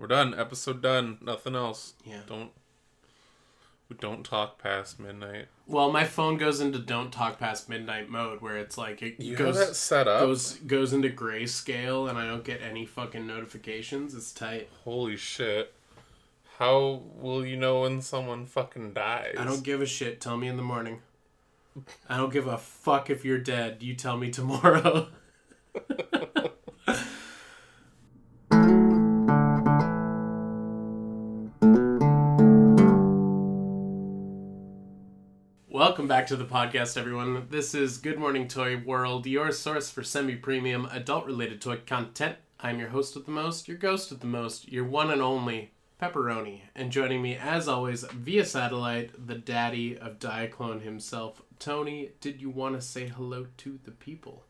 We're done. Episode done. Nothing else. Yeah. Don't we don't talk past midnight. Well, my phone goes into don't talk past midnight mode where it's like it You goes have that set up. goes goes into grayscale and I don't get any fucking notifications. It's tight. Holy shit. How will you know when someone fucking dies? I don't give a shit. Tell me in the morning. I don't give a fuck if you're dead. You tell me tomorrow. to the podcast, everyone. This is Good Morning Toy World, your source for semi premium adult related toy content. I'm your host with the most, your ghost with the most, your one and only Pepperoni. And joining me, as always, via satellite, the daddy of Diaclone himself, Tony. Did you want to say hello to the people?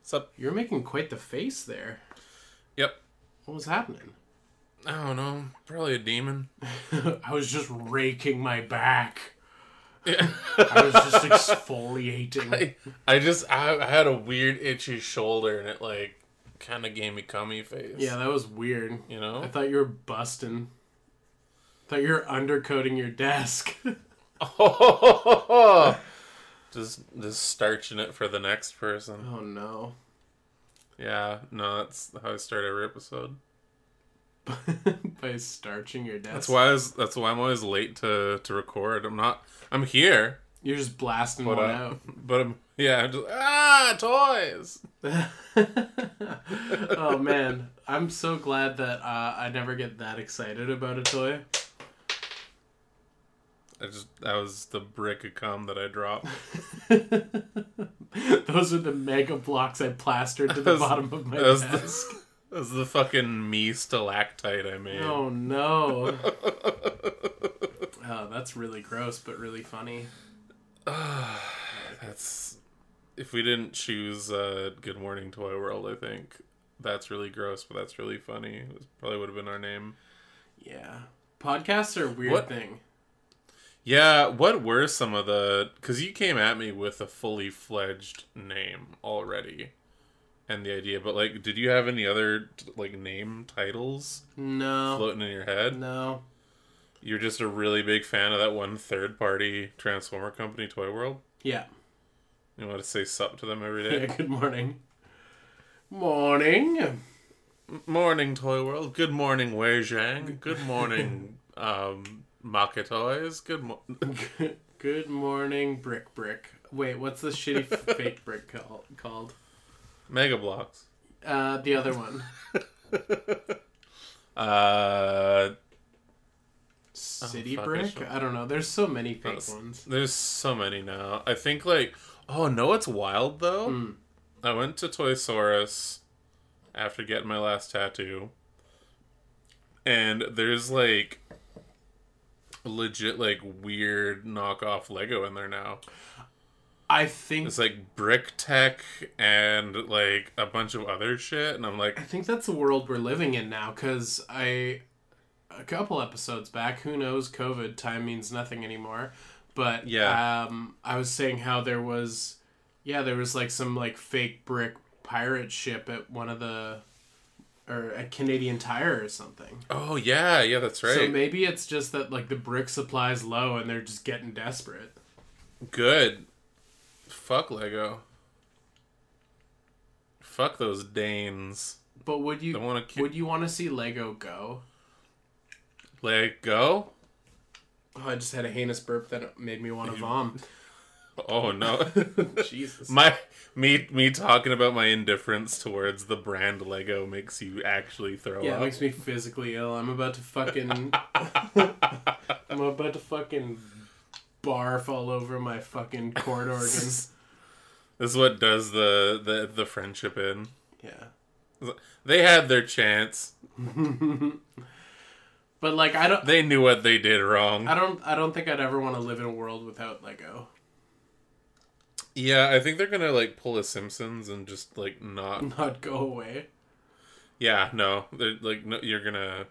What's up? You're making quite the face there. Yep. What was happening? I don't know. Probably a demon. I was just raking my back. Yeah. I was just exfoliating. I, I just I, I had a weird itchy shoulder and it like kind of gave me cummy face. Yeah, that was weird. You know? I thought you were busting. I thought you were undercoating your desk. Oh, just just starching it for the next person. oh no. Yeah, no, that's how I start every episode. By starching your desk. That's why I was, that's why I'm always late to to record. I'm not. I'm here, You're just blasting but one uh, out. but I'm yeah. I'm just ah toys. oh man, I'm so glad that uh, I never get that excited about a toy. I just that was the brick of cum that I dropped. Those are the Mega Bloks I plastered to the was- bottom of my desk. the- That was the fucking me stalactite I made. Oh no. oh, that's really gross, but really funny. That's if we didn't choose uh, Good Morning Toy World, I think that's really gross, but that's really funny. It probably would have been our name. Yeah. Podcasts are a weird What- thing. Yeah, what were some of the? Because you came at me with a fully fledged name already, and the idea. But like, did you have any other like name titles No. floating in your head? No. You're just a really big fan of that one third party Transformer company, Toy World. Yeah. You want to say sup to them every day. Yeah, good morning. Morning. morning, Toy World. Good morning, Weijiang. Good morning, um, MakeToys. Good mo- good morning, Brick Brick. Wait, what's the shitty fake brick call- called? Mega Bloks. Uh, the other one. Uh, City fuck, I Brick? I don't know. There's so many fake That's- ones. There's so many now. I think like oh no, it's wild though. Mm. I went to Toys R Us after getting my last tattoo, and there's like legit like weird knockoff Lego in there now. I think It's like brick tech and like a bunch of other shit, and I'm like, I think that's the world we're living in now because I a couple episodes back, who knows, COVID time means nothing anymore. But Yeah. um, I was saying how there was, yeah, there was like some like fake brick pirate ship at one of the, or at Canadian Tire or something. oh yeah, yeah, that's right. So maybe it's just that like the brick supply's low and they're just getting desperate. Good. Fuck Lego. Fuck those Danes. But would you wanna would you want to see Lego go? Lego? Oh, I just had a heinous burp that made me want to vom. Oh no. Jesus. my me me talking about my indifference towards the brand Lego makes you actually throw Yeah, it makes me physically ill. I'm about to fucking. I'm about to fucking barf all over my fucking cord organ. this is what does the, the the friendship in. Yeah. They had their chance. But like, I don't. They knew what they did wrong. I don't. I don't think I'd ever want to live in a world without Lego. Yeah, I think they're gonna like pull a Simpsons and just like not. Not go away. Yeah, no, they're like no, you're gonna.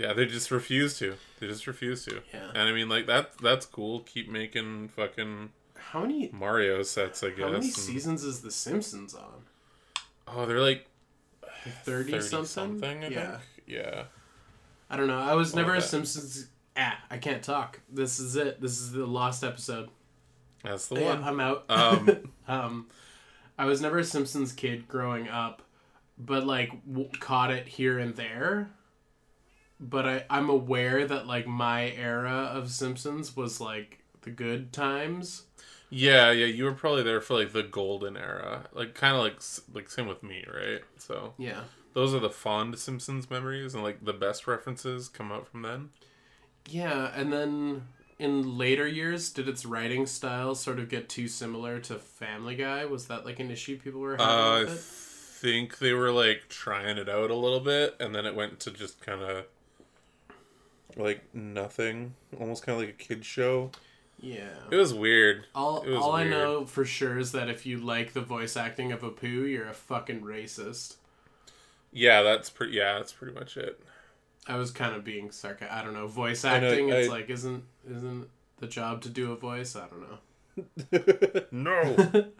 Yeah, they just refuse to. They just refuse to. Yeah. And I mean, like that. That's cool. Keep making fucking How many? Mario sets. I guess. How many and- seasons is The Simpsons on? Oh, they're like. thirty 30 something. something, I yeah, think. Yeah. I don't know. I was never a. Simpsons. Ah, I can't talk. This is it. This is the lost episode. That's the Yeah, one. I'm out. Um, um, I was never a Simpsons kid growing up, but like w- caught it here and there. But I, I'm aware that like my era of Simpsons was like the good times. Yeah, yeah, you were probably there for like the golden era, like kind of like like same with me, right? So Yeah. those are the fond Simpsons memories, and like the best references come out from then. Yeah, and then in later years, did its writing style sort of get too similar to Family Guy? Was that like an issue people were having Uh, I with it? think they were like trying it out a little bit, and then it went to just kind of like nothing, almost kind of like a kid show. Yeah. It was weird. All, was all I know for sure is that if you like the voice acting of a Apu, you're a fucking racist. Yeah, that's pretty. Yeah, that's pretty much it. I was kind of being sarcastic. I don't know. Voice I know, acting, it's I- like isn't isn't the job to do a voice? I don't know. no,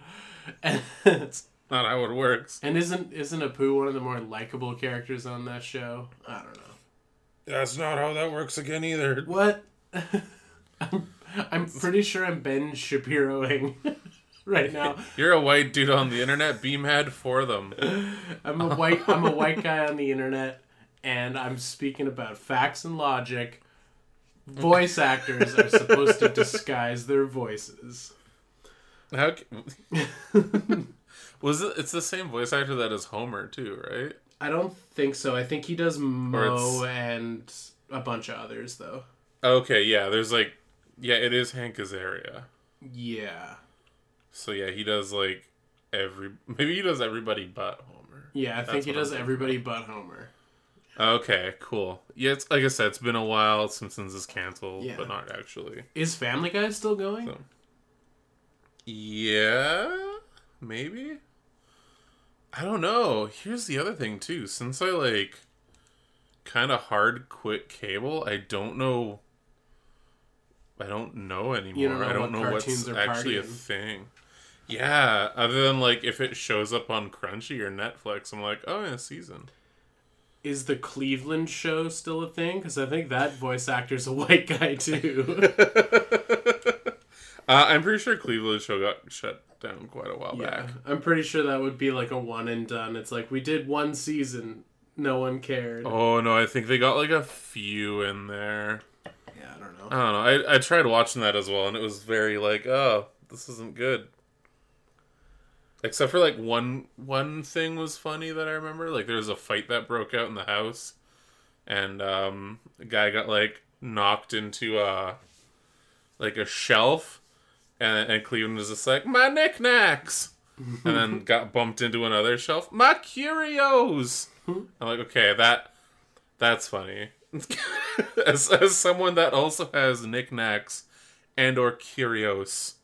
it's- not how it works. and isn't isn't Apu one of the more likable characters on that show? I don't know. That's not how that works again either. What? I'm, I'm pretty sure I'm Ben Shapiroing right now. You're a white dude on the internet. Be mad for them. I'm a white I'm a white guy on the internet and I'm speaking about facts and logic. Voice actors are supposed to disguise their voices. How ca- was it? It's the same voice actor that is Homer too, right? I don't think so. I think he does Moe and a bunch of others though. Okay, yeah. There's like, yeah, it is Hank Azaria. Yeah. So yeah, he does like every. Maybe he does everybody but Homer. Yeah, I think he does everybody but Homer. Okay, cool. Yeah, it's like I said, it's been a while. Simpsons is canceled, Yeah. but not actually. Is Family Guy still going? So- Yeah, maybe. I don't know. Here's the other thing too. Since I like kind of hard quit cable, I don't know. I don't know anymore. don't know I don't what know what's actually a thing. Yeah, other than like if it shows up on Crunchy or Netflix, I'm like, oh, yeah, season. Is the Cleveland show still a thing? Because I think that voice actor's a white guy too. Uh, I'm pretty sure Cleveland show got shut down quite a while yeah, back. I'm pretty sure that would be like a one and done. It's like we did one season, no one cared. Oh no, I think they got like a few in there. Yeah, I don't know. I don't know. I I tried watching that as well, and it was very like, oh, this isn't good. Except for like one one thing was funny that I remember. Like there was a fight that broke out in the house, and um, a guy got like knocked into a like a shelf, and and Cleveland was just like my knickknacks, and then got bumped into another shelf. My curios. I'm like, okay, that that's funny. as, as someone that also has knickknacks and or curios,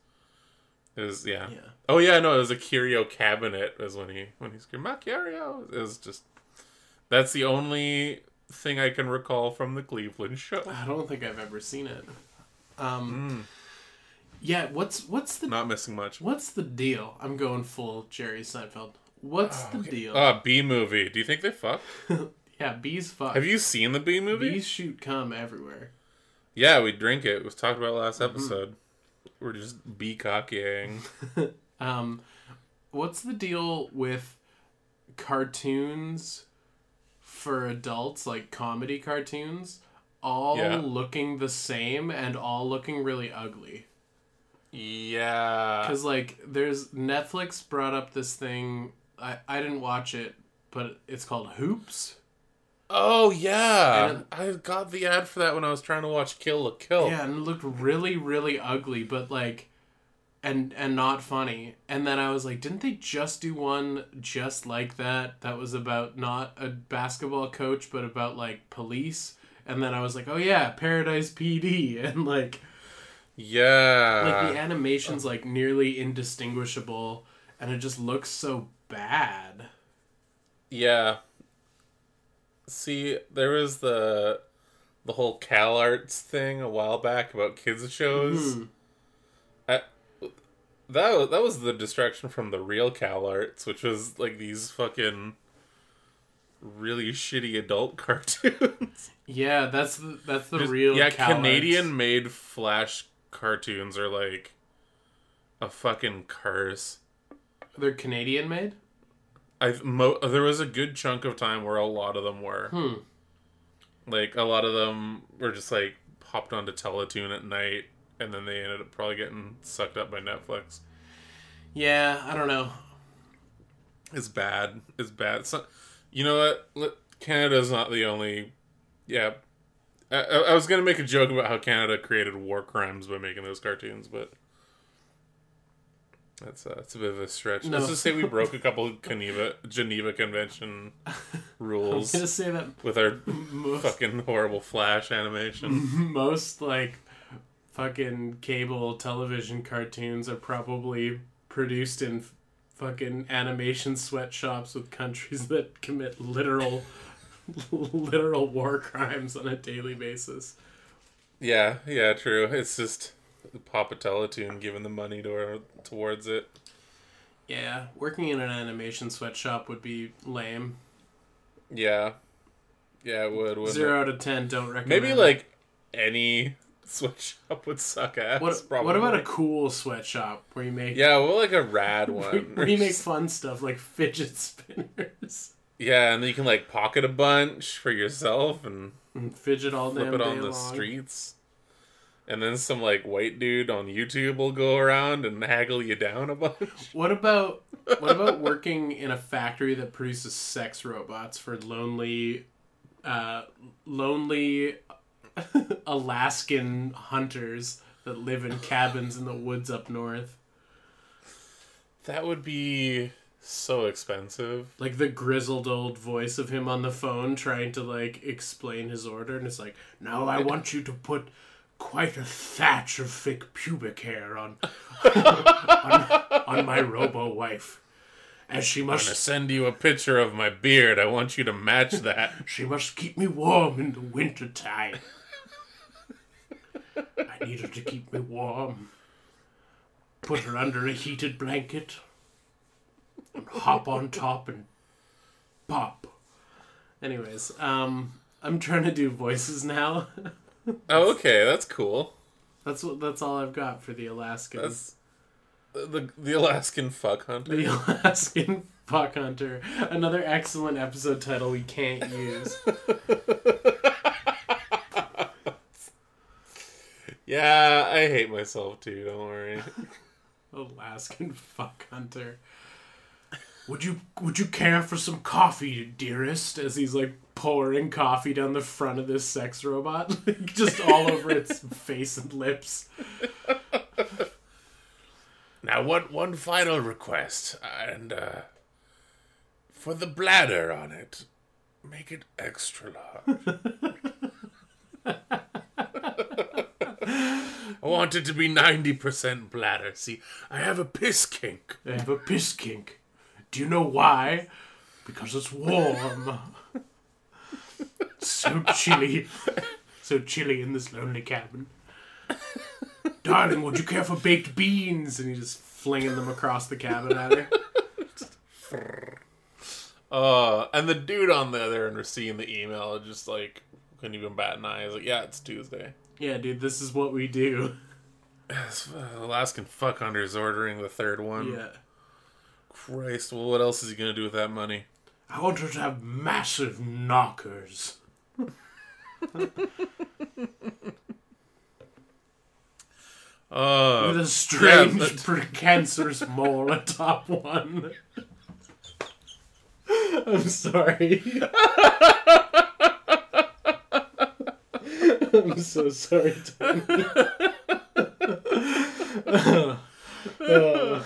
is yeah. Yeah. Oh yeah, no, it was a curio cabinet. Is when he when he screamed my curios. It was just that's the only thing I can recall from the Cleveland show. I don't think I've ever seen it. Um, Mm. Yeah. What's what's the Not missing much. what's the deal? I'm going full Jerry Seinfeld. What's Oh, the deal? Uh, B movie. Do you think they fuck? yeah, bees fuck. Have you seen the B movie? Bees shoot cum everywhere. Yeah, we drink it. It was talked about last Mm-hmm. episode. We're just bee cockying. Um, what's the deal with cartoons for adults, like comedy cartoons, all Yeah. looking the same and all looking really ugly? Yeah. Because like, there's Netflix brought up this thing. I I didn't watch it, but it's called Hoops. Oh yeah, And- I got the ad for that when I was trying to watch Kill la Kill. Yeah, and it looked really, really ugly, but like, and and not funny. And then I was like, didn't they just do one just like that? That was about not a basketball coach, but about like police. And then I was like, oh yeah, Paradise PD, and like, yeah. like the animation's like nearly indistinguishable, and it just looks so bad. yeah. See, there was the the whole CalArts thing a while back about kids shows. Hmm. I, that was, that was the distraction from the real CalArts, which was like these fucking really shitty adult cartoons. Yeah, that's the that's the real yeah, cowards. Canadian made Flash cartoons are like a fucking curse. They're Canadian made. I mo- there was a good chunk of time where a lot of them were Hmm. like a lot of them were just like popped onto Teletoon at night, and then they ended up probably getting sucked up by Netflix. Yeah, I don't know. It's bad. It's bad. So, you know what? Canada's not the only. Yeah, I, I I was gonna make a joke about how Canada created war crimes by making those cartoons, but that's uh, that's a bit of a stretch. No. Let's just say we broke a couple of Geneva Geneva Convention I rules was gonna say that with our most fucking horrible Flash animation. most like fucking cable television cartoons are probably produced in fucking animation sweatshops with countries that commit literal literal war crimes on a daily basis. yeah, yeah, true. It's just Papa Teletoon giving the money to, her, towards it. Yeah, working in an animation sweatshop would be lame. Yeah, yeah, it would. it? Zero out of ten. Don't recommend. Maybe like any sweatshop would suck ass. what? probably. What about a cool sweatshop where you make yeah? Well, like a rad where, one. where you make fun stuff like fidget spinners yeah, and then you can like pocket a bunch for yourself and and fidget all flip it on the long. streets. And then some like white dude on YouTube will go around and haggle you down a bunch. What about what about working in a factory that produces sex robots for lonely, uh, lonely Alaskan hunters that live in cabins in the woods up north? That would be so expensive. Like the grizzled old voice of him on the phone trying to like explain his order, and it's like, "Now I want you to put quite a thatch of thick pubic hair on on, on my robo wife, as she must send you a picture of my beard. I want you to match that. she must keep me warm in the winter time. I need her to keep me warm. Put her under a heated blanket and hop on top and pop. Anyways, um, I'm trying to do voices now. oh, okay, that's cool. That's what. That's all I've got for the Alaskan. That's the the Alaskan fuck hunter. the Alaskan fuck hunter. Another excellent episode title we can't use. Yeah, I hate myself too. Don't worry. Alaskan fuck hunter. Would you would you care for some coffee, dearest? As he's like pouring coffee down the front of this sex robot, like, just all over its face and lips. Now, one one final request, and uh, for the bladder on it, make it extra large. I want it to be ninety percent bladder. See, I have a piss kink. I have a piss kink. Do you know why? Because it's warm. so chilly. So chilly in this lonely cabin. Darling, would you care for baked beans? And he's just flinging them across the cabin at her. Uh, and the dude on the other end receiving the email just like couldn't even bat an eye. He's like, "Yeah, it's Tuesday." Yeah, dude, this is what we do. Uh, Alaskan fuck hunter's ordering the third one. Yeah. Christ, well, what else is he gonna do with that money? I want her to have massive knockers. Uh, With a strange, but- precancerous mole atop one. I'm sorry. I'm so sorry, Tony. Uh,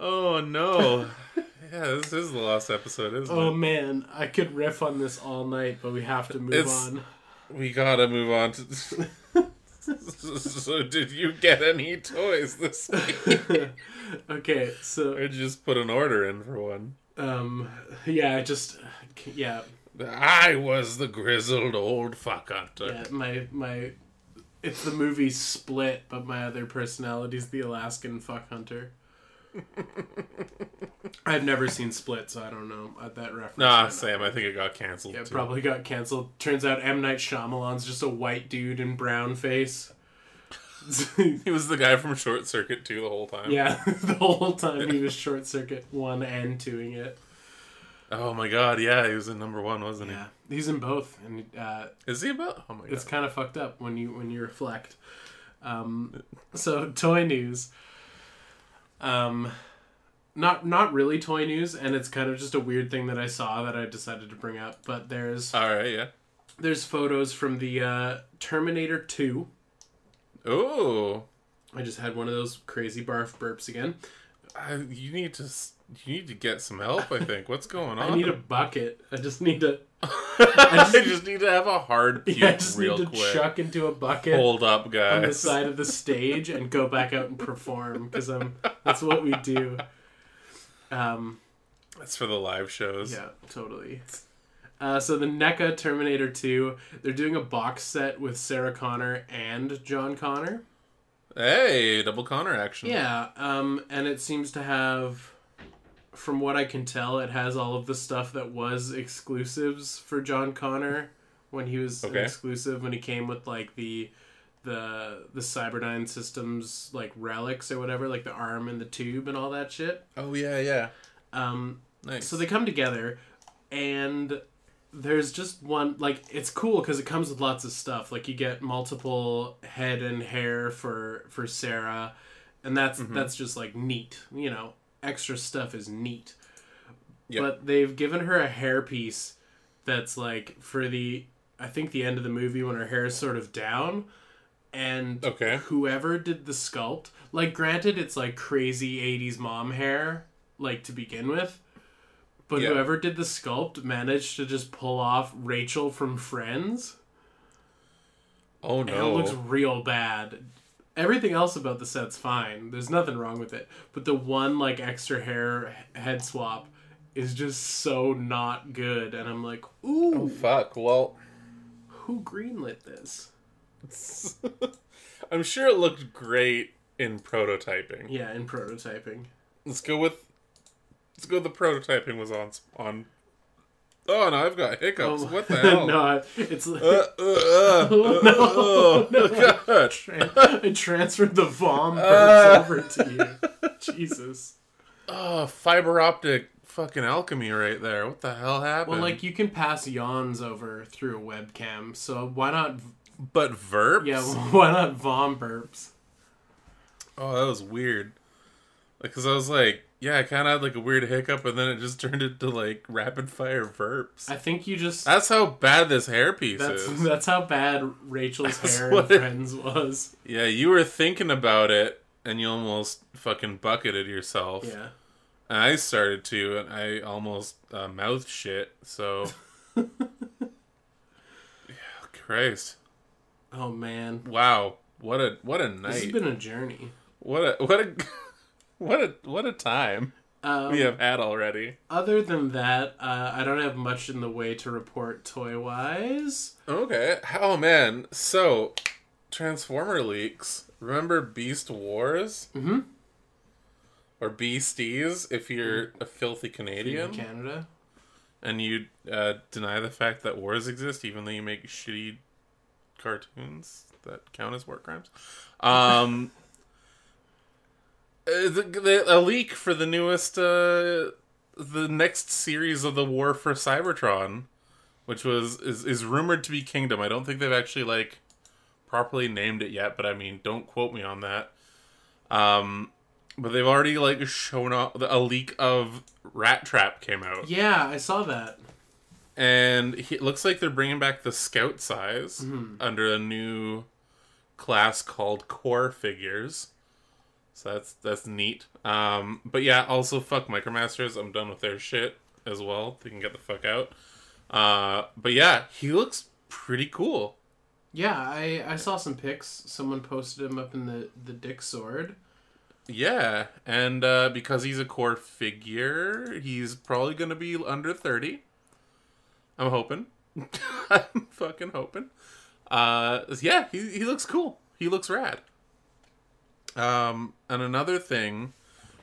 Oh no. yeah, this is the last episode, isn't oh it? Oh man, I could riff on this all night, but we have to move It's- on. We gotta move on to. so, did you get any toys this week? okay, so I just put an order in for one? um, yeah, I just yeah, I was the grizzled old fuck hunter. yeah, my my, it's the movie Split, but my other personality is the Alaskan fuck hunter. I've never seen Split, so I don't know uh, that reference. Nah, Sam. I think it got canceled. Yeah, too. probably got canceled. Turns out M Night Shyamalan's just a white dude in brown face. He was the guy from Short Circuit too the whole time. yeah, the whole time he was Short Circuit one and twoing it. Oh my god, yeah, he was in number one, wasn't he? Yeah, he's in both, and uh. Is he about? Oh my god. it's kind of fucked up when you when you reflect. Um, so toy news. Um, not not really toy news, and it's kind of just a weird thing that I saw that I decided to bring up. But there's All right, yeah. there's photos from the uh, Terminator Two. Oh, I just had one of those crazy barf burps again. I, you need to you need to get some help. I think. What's going on? I need a bucket. I just need to. I just, need to have a hard puke Yeah, I just real need to quick. chuck into a bucket Hold up, guys. on the side of the stage and go back out and perform because I'm. That's what we do. Um. That's for the live shows. Yeah, totally. Uh, so the NECA Terminator 2, they're doing a box set with Sarah Connor and John Connor. Hey, double Connor action. Yeah, um, and it seems to have, from what I can tell, it has all of the stuff that was exclusives for John Connor when he was an Okay. exclusive when he came with like the the the Cyberdyne systems like relics or whatever, like the arm and the tube and all that shit. Oh yeah, yeah. Um, Nice. so they come together, and there's just one like it's cool because it comes with lots of stuff. Like you get multiple head and hair for for Sarah, and that's that's just like neat. You know, extra stuff is neat. Yep. But they've given her a hairpiece that's like for the I think the end of the movie when her hair is sort of down. And Okay. whoever did the sculpt, like granted it's like crazy 80s mom hair, like to begin with. But Yeah. whoever did the sculpt managed to just pull off Rachel from Friends. oh And no. it looks real bad. Everything else about the set's fine. There's nothing wrong with it. But the one like extra hair head swap is just so not good. And I'm like, ooh, Oh, fuck. Well, who greenlit this? I'm sure it looked great in prototyping. Yeah, in prototyping. Let's go with. Let's go. with The prototyping was on on. Oh no, I've got hiccups. What the hell? no, it's Uh, uh, uh, uh, No, uh, oh, God. I transferred the vom burps Uh. over to you. Jesus. Oh, fiber optic fucking alchemy right there. What the hell happened? Well, like you can pass yawns over through a webcam, so why not? but verbs. Yeah, why not vom burps? Oh, that was weird. Like, cause I was like, yeah, I kind of had like a weird hiccup, and then it just turned into like rapid fire verbs. I think you just. That's how bad this hairpiece That's is. that's how bad Rachel's That's hair in what it- Friends was. Yeah, you were thinking about it, and you almost fucking bucketed yourself. Yeah. And I started to, and I almost uh, mouth shit. So, yeah, Christ, Oh man, wow, what a what a night! this has been a journey. what a what a what a what a time Um, we have had already. Other than that, uh, I don't have much in the way to report toy wise. Okay, oh man, so Transformer leaks. Remember Beast Wars Mm-hmm. or Beasties if you're a filthy In Canadian? Canada. and you uh, deny the fact that wars exist, even though you make shitty cartoons that count as war crimes. Um, uh, the, the, a leak for the newest, uh, the next series of the War for Cybertron, which was is is rumored to be Kingdom. I don't think they've actually like properly named it yet, but I mean, don't quote me on that. Um, but they've already like shown off a leak of Rat Trap came out Yeah, I saw that. and he, it looks like they're bringing back the scout size under a new class called core figures so that's that's neat. Um but yeah also fuck micromasters. I'm done with their shit as well. They can get the fuck out. Uh but yeah he looks pretty cool. Yeah, I, I saw some pics. Someone posted him up in the the Dick Sword. yeah and uh because he's a core figure he's probably gonna be under 30 i'm hoping. I'm fucking hoping. Uh yeah he, he looks cool. He looks rad um and another thing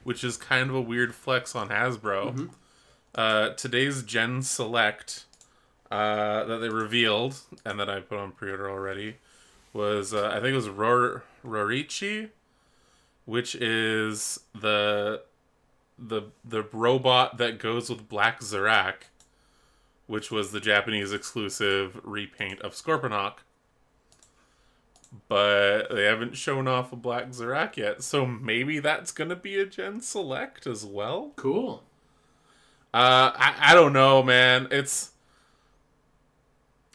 which is kind of a weird flex on Hasbro. Uh, today's Gen Select uh, that they revealed and that I put on pre-order already was uh, I think it was Ror- Rorichi, which is the the the robot that goes with Black Zarak, which was the Japanese exclusive repaint of Scorponok. But they haven't shown off a Black Zarak yet, so maybe that's gonna be a Gen Select as well. Cool. Uh, I, I don't know, man. It's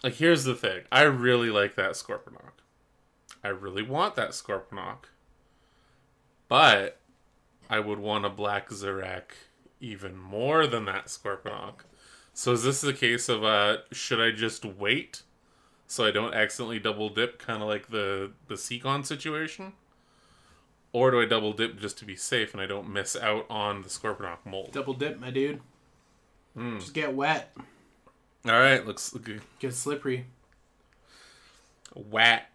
like here's the thing. I really like that Scorponok. I really want that Scorponok. But I would want a Black Zarak even more than that Scorponok. So is this the case of uh should I just wait so I don't accidentally double dip kind of like the the Seacon situation? Or do I double dip just to be safe and I don't miss out on the Scorponok mold? Double dip, my dude. Hmm. Just get wet. All right, looks good. Get slippery. wet.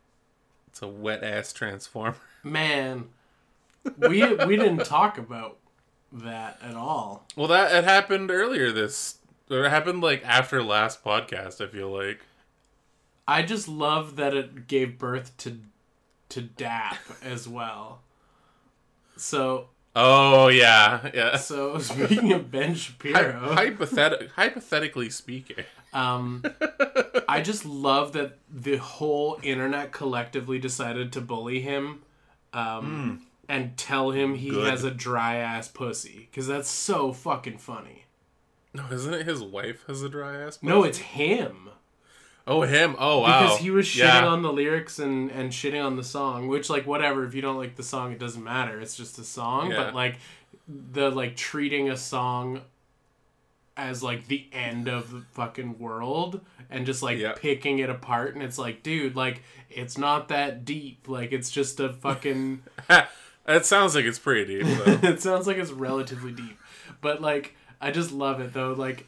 It's a wet ass transformer. Man, we we didn't talk about that at all. Well, that it happened earlier. This or it happened like after last podcast. I feel like. I just love that it gave birth to to DAP as well. So Oh yeah, yeah. so speaking of Ben Shapiro, Hy- hypothet- hypothetically speaking. um, I just love that the whole internet collectively decided to bully him, um, and tell him he Good. has a dry ass pussy because that's so fucking funny. No, isn't it his wife has a dry ass? No, it's him. Oh him. Oh wow. because he was shitting Yeah. on the lyrics and and shitting on the song which like whatever if you don't like the song it doesn't matter it's just a song Yeah. but like the like treating a song as like the end of the fucking world and just like Yeah. picking it apart and it's like dude like it's not that deep like it's just a fucking it sounds like it's pretty deep. Though. it sounds like it's relatively deep but like i just love it though like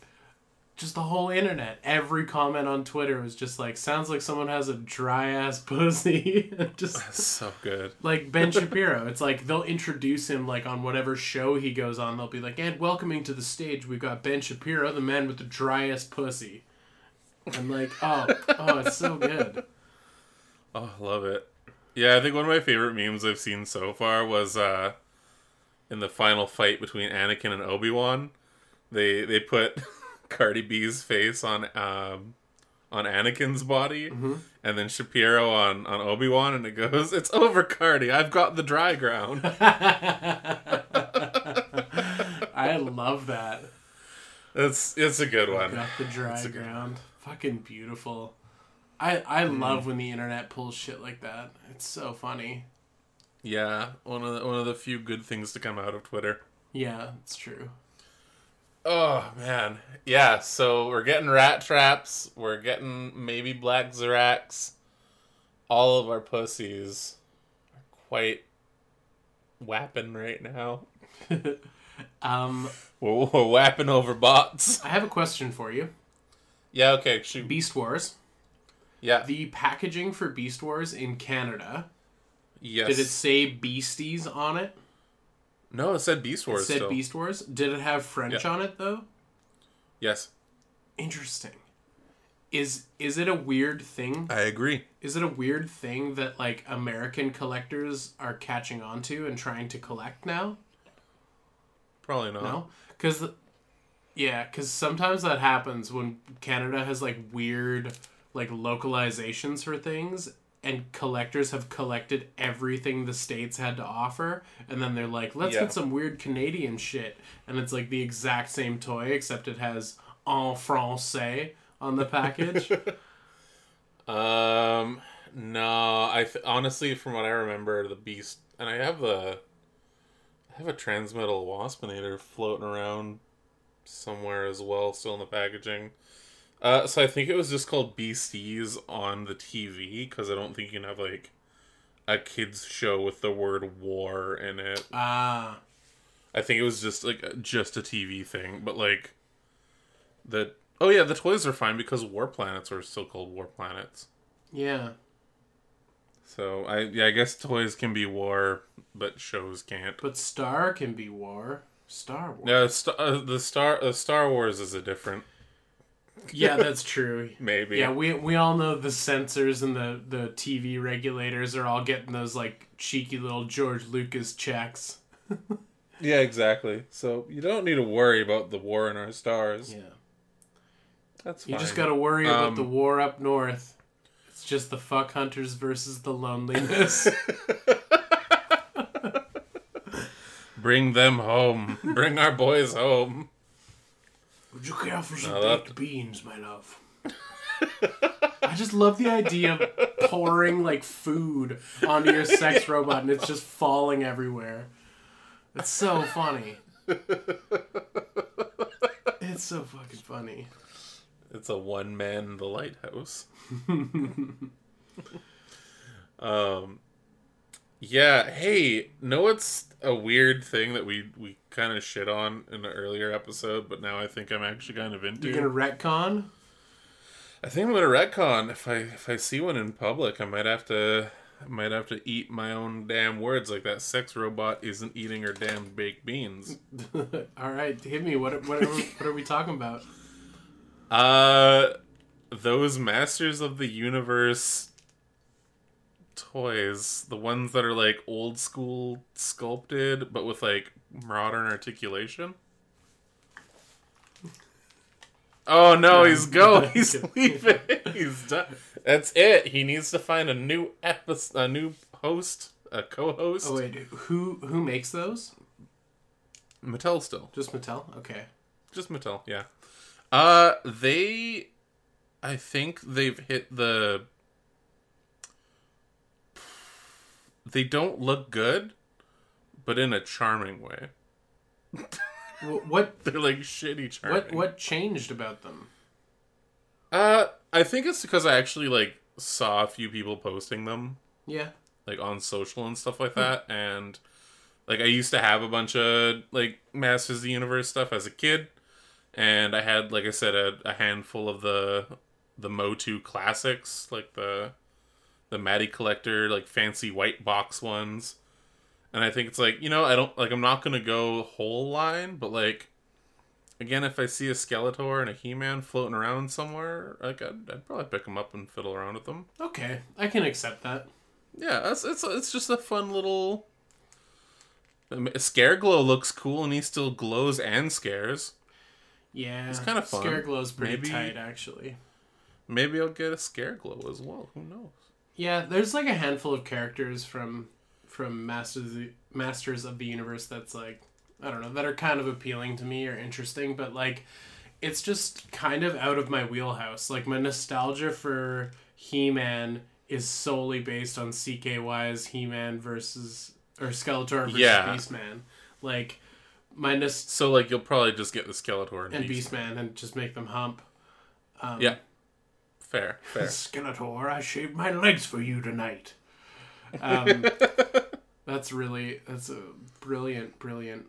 just the whole internet every comment on twitter was just like sounds like someone has a dry ass pussy just so good. like ben shapiro it's like they'll introduce him like on whatever show he goes on they'll be like and welcoming to the stage we've got ben shapiro the man with the driest pussy i'm like oh oh it's so good Oh, I love it. Yeah, I think one of my favorite memes I've seen so far was uh in the final fight between Anakin and Obi-Wan. They they put Cardi B's face on um on Anakin's body and then Shapiro on on Obi-Wan and it goes, "It's over, Cardi. I've got the dry ground." i love that It's it's a good one. Got the dry It's a good- ground. Fucking beautiful. I I Mm. love when the internet pulls shit like that. It's so funny. Yeah, one of the, one of the few good things to come out of Twitter. Yeah, it's true. Oh man, yeah. So we're getting rat traps. We're getting maybe black Zaraks. All of our pussies are quite whapping right now. Um, We're, we're whapping over bots. I have a question for you. Yeah. Okay. Shoot. Beast Wars. Yeah. The packaging for Beast Wars in Canada. yes. Did it say Beasties on it? No, it said Beast Wars. It said still. Beast Wars. Did it have French Yeah. on it though? Yes, Interesting. Is is it a weird thing? I agree. Is it a weird thing that like American collectors are catching on to and trying to collect now? Probably not. No, because yeah, because sometimes that happens when Canada has like weird like localizations for things, and collectors have collected everything the states had to offer, and then they're like, let's Yeah. get some weird Canadian shit, and it's like the exact same toy except it has en français on the package. Um, no, I th- honestly, from what I remember, the beast, and I have the, I have a transmetal waspinator floating around somewhere as well, still in the packaging. Uh, so I think it was just called Beasties on the TV because I don't think you can have like a kids show with the word war in it. Ah, I think it was just like just a TV thing, but like the oh yeah, the toys are fine because War Planets are still called War Planets. yeah. So I yeah, I guess toys can be war, but shows can't. But Star can be war. Star Wars. Yeah, st- uh, the Star uh, Star Wars is a different Yeah, that's true. maybe. Yeah, we we all know the censors and the the TV regulators are all getting those like cheeky little George Lucas checks. Yeah, exactly. So you don't need to worry about the war in our stars. Yeah. That's You just got to worry about Um, the war up north. It's just the fuck hunters versus the loneliness. bring them home. bring our boys home. Would you care for some baked beans, my love? I just love the idea of pouring like food onto your sex robot and it's just falling everywhere. It's so funny. It's so fucking funny. It's a one man the lighthouse. um Yeah, hey, know what's a weird thing that we we kind of shit on in an earlier episode, but now I think I'm actually kind of into. You're gonna retcon? I think I'm gonna retcon. If I if I see one in public, I might have to I might have to eat my own damn words. Like that sex robot isn't eating her damn baked beans. All right, hit me. What what are what are we talking about? Uh, those Masters of the Universe toys, the ones that are like old school sculpted, but with like modern articulation. Oh no, he's going. He's leaving. He's done. That's it. He needs to find a new episode, a new host, a co-host. Oh wait, who who makes those? Mattel still. Just Mattel. Okay. Just Mattel, yeah. Uh, they, I think they've hit the. They don't look good, but in a charming way. What They're like shitty charming. what what changed about them? Uh, I think it's because I actually like saw a few people posting them Yeah. like on social and stuff like that, and like I used to have a bunch of like Masters of the Universe stuff as a kid, and I had like I said a, a handful of the the Motu classics, like the the Matty Collector, like fancy white box ones. And I think it's like, you know, I don't like I'm not gonna go whole line, but like again, if I see a Skeletor and a He Man floating around somewhere, like I'd, I'd probably pick them up and fiddle around with them. Okay, I can accept that. Yeah, it's it's it's just a fun little. I mean, Scare Glow looks cool, and he still glows and scares. Yeah, it's kinda fun. Scare glow's pretty Maybe- tight, actually. Maybe I'll get a Scare Glow as well. Who knows? Yeah, there's like a handful of characters from from Masters of Masters of the Universe that's like I don't know that are kind of appealing to me or interesting, but like it's just kind of out of my wheelhouse. Like my nostalgia for He Man is solely based on CKY's He Man versus or Skeletor versus Yeah. Beastman. Like my nos- So like you'll probably just get the Skeletor and, and Beast. Beastman and just make them hump. Um, Yeah, fair, fair. Skeletor, I shaved my legs for you tonight. Um, that's really that's a brilliant, brilliant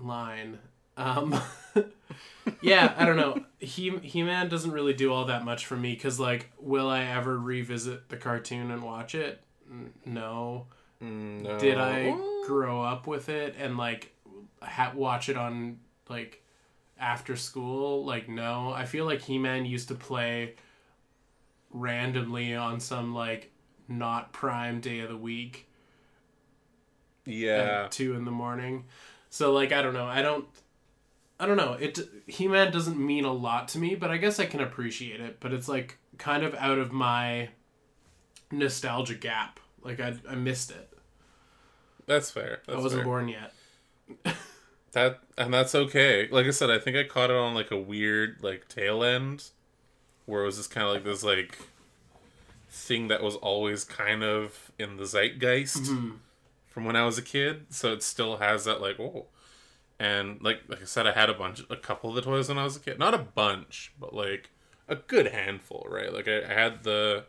line. Um, yeah, I don't know. He He Man doesn't really do all that much for me because, like, will I ever revisit the cartoon and watch it? No. Mm, no. Did I grow up with it and like ha- watch it on like after school? Like, no. I feel like He Man used to play randomly on some like not prime day of the week Yeah, at two in the morning. So like I don't know. I don't. I don't know. It He Man doesn't mean a lot to me, but I guess I can appreciate it. But it's like kind of out of my nostalgia gap. Like I I missed it. that's fair. That's I wasn't fair. born yet. That and that's okay. Like I said, I think I caught it on like a weird like tail end, where it was just kind of like this like thing that was always kind of in the zeitgeist from when I was a kid. So it still has that like oh, and like like I said, I had a bunch, a couple of the toys when I was a kid. Not a bunch, but like a good handful, right? Like I, I had the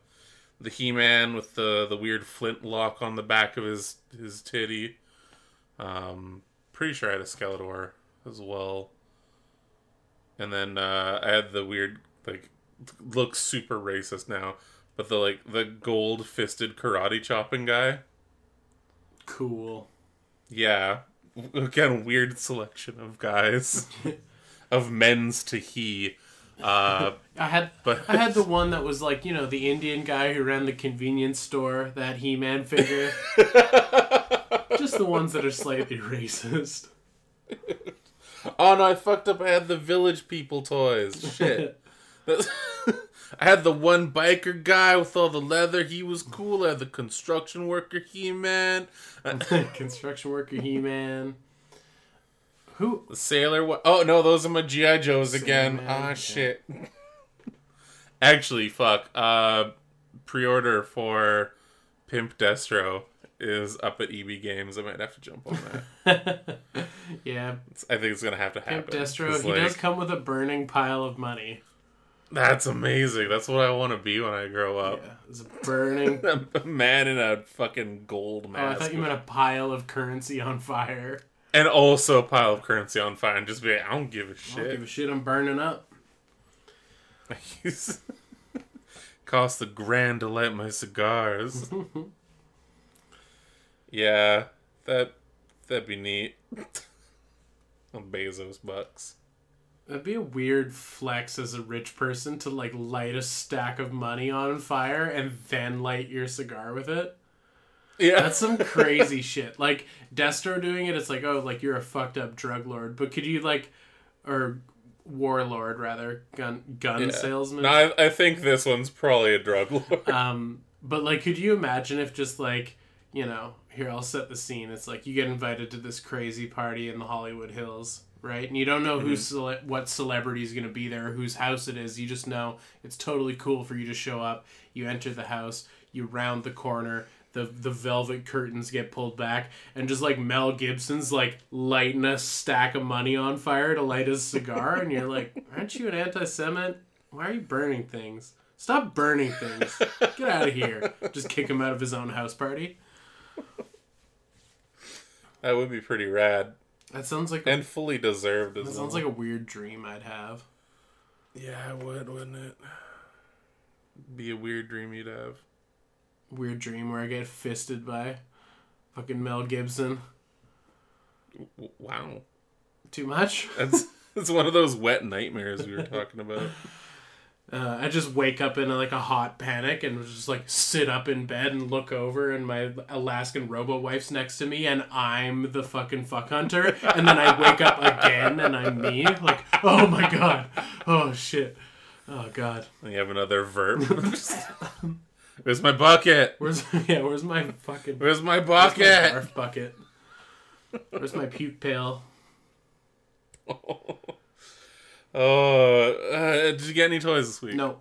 the He Man with the the weird flint lock on the back of his his titty. Um, pretty sure I had a Skeletor as well. And then uh, I had the weird, like, looks super racist now, but the like the gold fisted karate chopping guy. Cool. Yeah, again, weird selection of guys, of men's to he. Uh, I had But- I had the one that was like you know the Indian guy who ran the convenience store that He Man figure. Just the ones that are slightly racist. oh no, I fucked up. I had the village people toys. Shit. I had the one biker guy with all the leather. He was cool. I had the construction worker He Man. Construction worker He Man. Who? The sailor. Oh no, those are my GI Joes again. Man, Ah yeah. shit. Actually, fuck. Uh, pre-order for Pimp Destro is up at EB Games. I might have to jump on that. yeah, I think it's gonna have to happen. Pimp Destro. He does come with a burning pile of money. That's amazing. That's what I want to be when I grow up. Yeah, it's burning. a man in a fucking gold Oh, I mask. thought you meant a pile of currency on fire. and also a pile of currency on fire and just be like, I don't give a I don't give a shit. I'm burning up. Cost a grand to light my cigars. yeah, that that'd be neat. On Bezos bucks. That'd be a weird flex as a rich person to like light a stack of money on fire and then light your cigar with it. Yeah, That's some crazy shit. Like Destro doing it, it's like, oh, like you're a fucked up drug lord. But could you like, or warlord rather, gun gun Yeah. salesman? No, I, I think this one's probably a drug lord. Um, but like, could you imagine if just like, you know, here I'll set the scene. It's like you get invited to this crazy party in the Hollywood Hills, right? And you don't know who's mm-hmm. cele- what celebrity is going to be there, whose house it is. You just know it's totally cool for you to show up. You enter the house, you round the corner. The, the velvet curtains get pulled back and just like Mel Gibson's like lighting a stack of money on fire to light his cigar and you're like aren't you an anti-Semite why are you burning things stop burning things Get out of here. Just kick him out of his own house party. that would be pretty rad That sounds like and fully deserved as that well. sounds like a weird dream I'd have. yeah, it would, wouldn't it? Be a weird dream you'd have. Weird dream where I get fisted by fucking Mel Gibson. Wow, Too much? that's that's one of those wet nightmares we were talking about. Uh, I just wake up in like a hot panic and just like sit up in bed and look over and my Alaskan robo wife's next to me and I'm the fucking fuck hunter and then I wake up again and I'm me like oh my god oh shit oh god And you have another verb. Where's my bucket? where's yeah where's my fucking Where's my Where's my bucket? barf bucket? Where's my puke pail? Oh, uh, did you get any toys this week? No.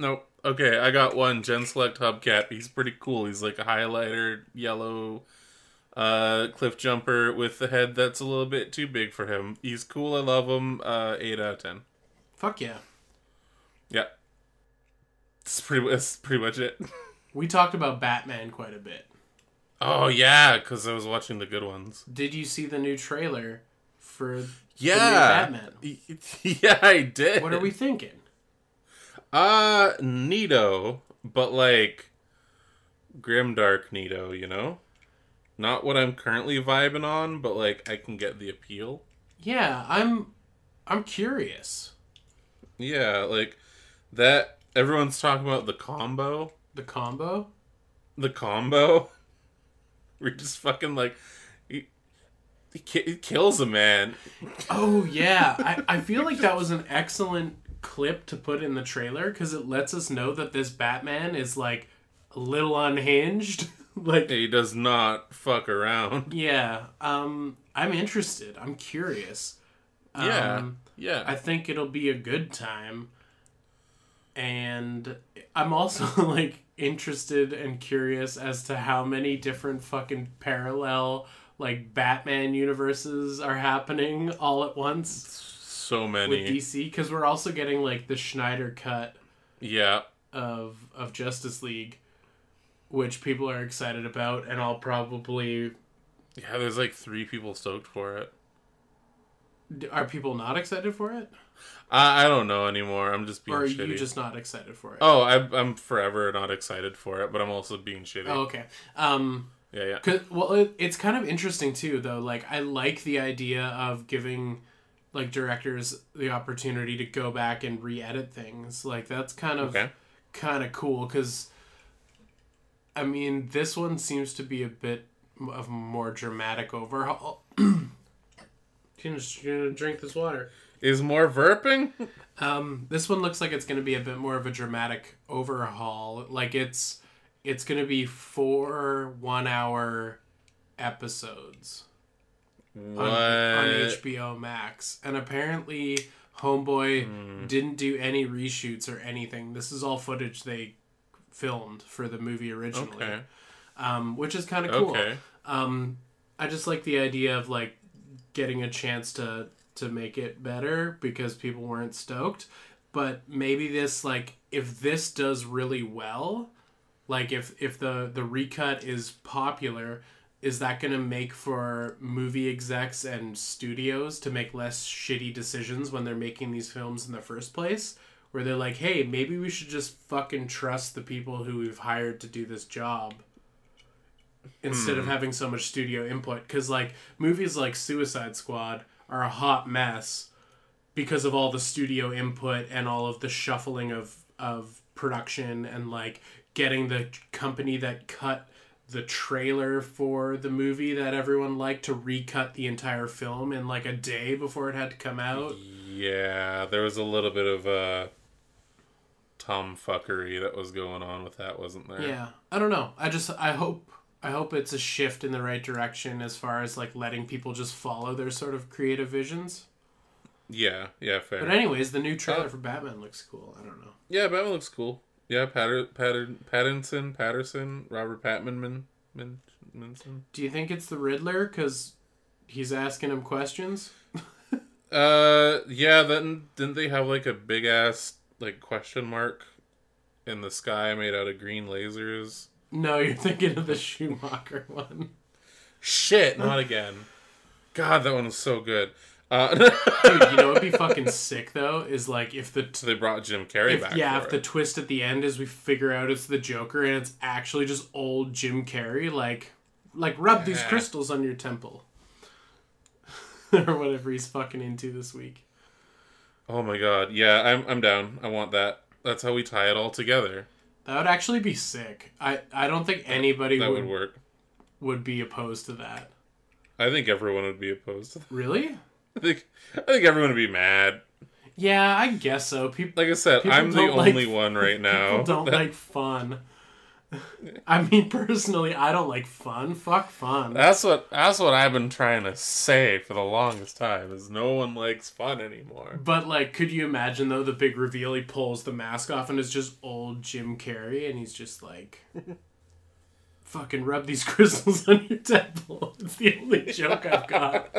Nope. Okay, I got one Gen Select Hubcap. He's pretty cool. He's like a highlighter yellow uh Cliffjumper with the head that's a little bit too big for him. He's cool. I love him. Uh 8 out of 10. Fuck yeah. Yeah. That's pretty that's pretty much it. We talked about Batman quite a bit. Oh yeah, cuz I was watching the good ones. Did you see the new trailer for Yeah. Batman? Yeah, I did. What are we thinking? Uh, Nito, but like grimdark Nito, you know? Not what I'm currently vibing on, but like I can get the appeal. Yeah, I'm I'm curious. Yeah, like that everyone's talking about the combo. The combo? The combo. We're just fucking like ki- kills a man. Oh yeah. I, I feel like that was an excellent clip to put in the trailer because it lets us know that this Batman is like a little unhinged. like He does not fuck around. Yeah, um, I'm interested. I'm curious. Yeah. Um, Yeah. I think it'll be a good time. And I'm also like interested and curious as to how many different fucking parallel like Batman universes are happening all at once so many with. DC because we're also getting like the Snyder cut yeah. of of Justice League which people are excited about and I'll probably Yeah, there's like three people stoked for it. Are people not excited for it, I, I don't know anymore. I'm just being or are shitty. you just not excited for it? Oh, I, I'm forever not excited for it, but I'm also being shitty. Oh, okay. Um, Yeah, yeah. Cause, well, it, it's kind of interesting too, though. Like, I like the idea of giving like directors the opportunity to go back and re-edit things. Like, that's kind of Okay. kind of cool. Because, I mean, this one seems to be a bit of a more dramatic overhaul. You know, drink this water. Is more verping? Um, this one looks like it's going to be a bit more of a dramatic overhaul. Like it's it's going to be four one hour episodes on, on HBO Max, and apparently Homeboy Hmm. didn't do any reshoots or anything. This is all footage they filmed for the movie originally, Okay. um, which is kind of cool. Okay. Um, I just like the idea of like getting a chance to to make it better because people weren't stoked. But maybe this like if this does really well, like if if the the recut is popular, is that going to make for movie execs and studios to make less shitty decisions when they're making these films in the first place? Where they're like, hey, maybe we should just fucking trust the people who we've hired to do this job instead of hmm. having so much studio input because like movies like suicide squad are a hot mess because of all the studio input and all of the shuffling of of production and like getting the company that cut the trailer for the movie that everyone liked to recut the entire film in like a day before it had to come out Yeah, there was a little bit of uh, tomfuckery that was going on with that, wasn't there? Yeah, I don't know. I just I hope I hope it's a shift in the right direction as far as like letting people just follow their sort of creative visions. Yeah, yeah, fair. But anyways, the new trailer Oh. for Batman looks cool. I don't know. yeah, Batman looks cool. Yeah, Patter, Patter, Pattinson, Patterson, Robert Patman, Min, Min, Minson. Do you think it's the Riddler because he's asking him questions? Uh, yeah. Then didn't they have like a big ass like question mark in the sky made out of green lasers? No, you're thinking of the Schumacher one. Shit, not again. God, that one was so good. Uh, Dude, you know what'd be fucking sick though is like if the so they brought Jim Carrey if, back. yeah if the twist at the end is we figure out it's the Joker and it's actually just old Jim Carrey like like rub these crystals on your temple or whatever he's fucking into this week. Oh my god, yeah, I'm I'm down. I want that. That's how we tie it all together. That would actually be sick. I I don't think anybody That would would work. would be opposed to that. I think everyone would be opposed to that. Really? I think I think everyone would be mad. Yeah, I guess so. People Like I said, I'm the don't like- only one right now. people don't that- like fun. I mean, personally, I don't like fun. Fuck fun. That's what that's what I've been trying to say for the longest time. Is no one likes fun anymore. But like, could you imagine though the big reveal? He pulls the mask off and it's just old Jim Carrey, and he's just like, "Fucking rub these crystals on your temple." It's the only joke I've got.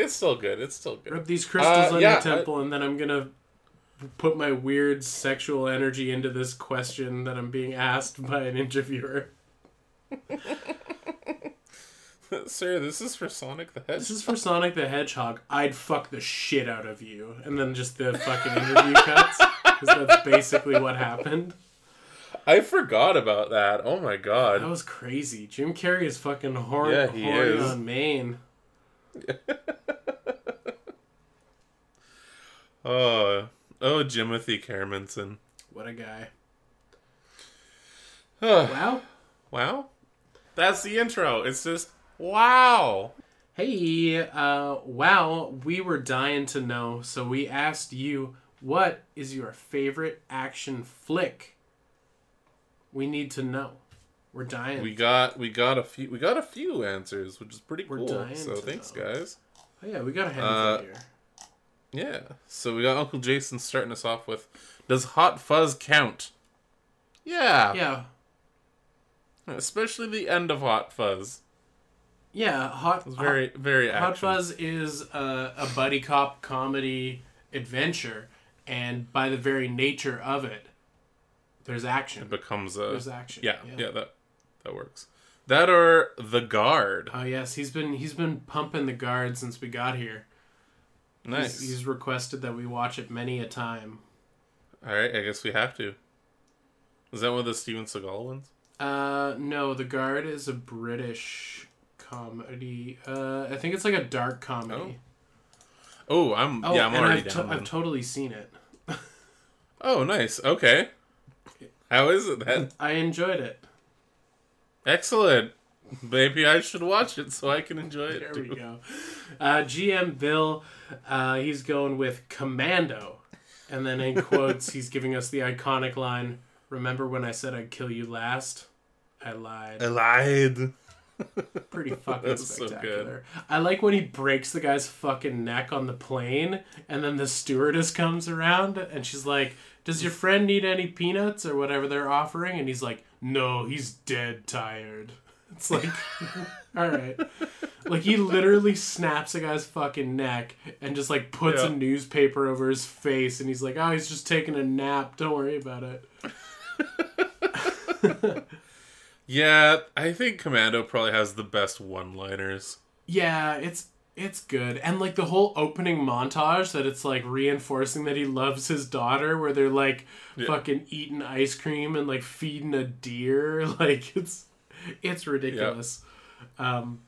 It's still good. It's still good. Rub these crystals Uh, on yeah, your temple, and then I'm gonna put my weird sexual energy into this question that I'm being asked by an interviewer. Sir, this is for Sonic the Hedgehog. This is for Sonic the Hedgehog. I'd fuck the shit out of you, and then just the fucking interview cuts, because that's basically what happened. I forgot about that. Oh my god. That was crazy. Jim Carrey is fucking Yeah, he horny is. on Maine. Oh, oh, Jimothy Caremanson. What a guy. Wow. wow. That's the intro. It's just wow. Hey, uh, wow, we were dying to know, so we asked you, what is your favorite action flick? We need to know. We're dying. We got we got a few we got a few answers, which is pretty We're cool. dying So thanks, know. guys. oh, yeah, we got a handful Uh, here. Yeah. So we got Uncle Jason starting us off with Does Hot Fuzz count? Yeah. Yeah, Especially the end of Hot Fuzz. yeah. Hot, It's very very Hot. Fuzz is a, a buddy cop comedy adventure, and by the very nature of it, there's action. It becomes a There's action. yeah, yeah, that that works. That or The Guard. Oh yes, he's been he's been pumping the guard since we got here. Nice. He's, he's requested that we watch it many a time. All right, I guess we have to. Is that one of the Steven Seagal ones? Uh, no, the guard is a British comedy. Uh, I think it's like a dark comedy. Oh, I'm yeah, I'm already I've, down. to- I've totally seen it. oh, nice. Okay. How is it then? I enjoyed it. Excellent. Maybe I should watch it so I can enjoy it There we go. Uh, GM Bill, uh, he's going with Commando. And then in quotes, he's giving us the iconic line Remember when I said I'd kill you last? I lied. I lied. Pretty fucking That's so spectacular. I like when he breaks the guy's fucking neck on the plane, and then the stewardess comes around and she's like, Does your friend need any peanuts or whatever they're offering? And he's like, No, he's dead tired. It's like, all right. Like he literally snaps a guy's fucking neck and just like puts a newspaper over his face, and he's like, "Oh, he's just taking a nap. Don't worry about it." Yeah, I think Commando probably has the best one-liners. Yeah, it's it's good. And like the whole opening montage that it's like reinforcing that he loves his daughter where they're like fucking eating ice cream and like feeding a deer. Like it's it's ridiculous. Um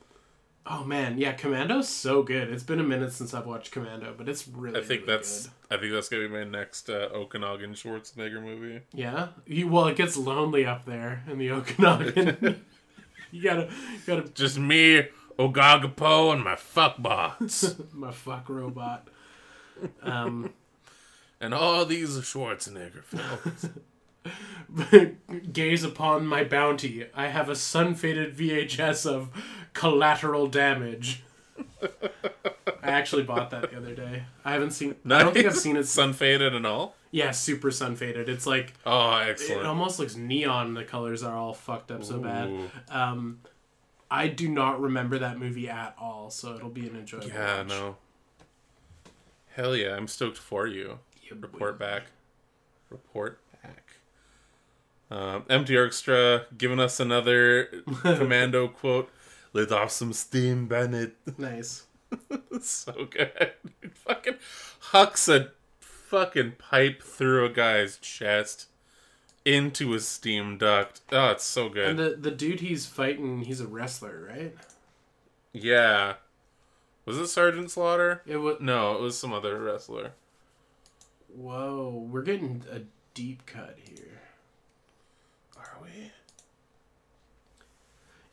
Oh man, yeah, Commando's so good. It's been a minute since I've watched Commando, but it's really I think really that's good. I think that's gonna be my next uh, Okanagan Schwarzenegger movie. Yeah. You, well, it gets lonely up there in the Okanagan. you gotta you gotta Just me, Ogagapo, and my fuckbots, my fuck robot. Um and all these Schwarzenegger films. gaze upon my bounty. I have a sun faded VHS of collateral damage. I actually bought that the other day. I haven't seen. I don't think I've seen it. Sun faded and all. Yeah, super sun faded. It's like Oh, excellent. it almost looks neon. The colors are all fucked up so bad. Um, I do not remember that movie at all, so it'll be an enjoyable. Yeah, watch. no. Hell yeah, I'm stoked for you. Yeah, Report back. Report. Um, Empty Orchestra giving us another commando quote. Let off some steam, Bennett. Nice. so good. fucking hucks a fucking pipe through a guy's chest into his steam duct. Oh, it's so good. And the the dude he's fighting, he's a wrestler, right? yeah. Was it Sergeant Slaughter? It was. No, it was some other wrestler. Whoa, we're getting a deep cut here. Are we?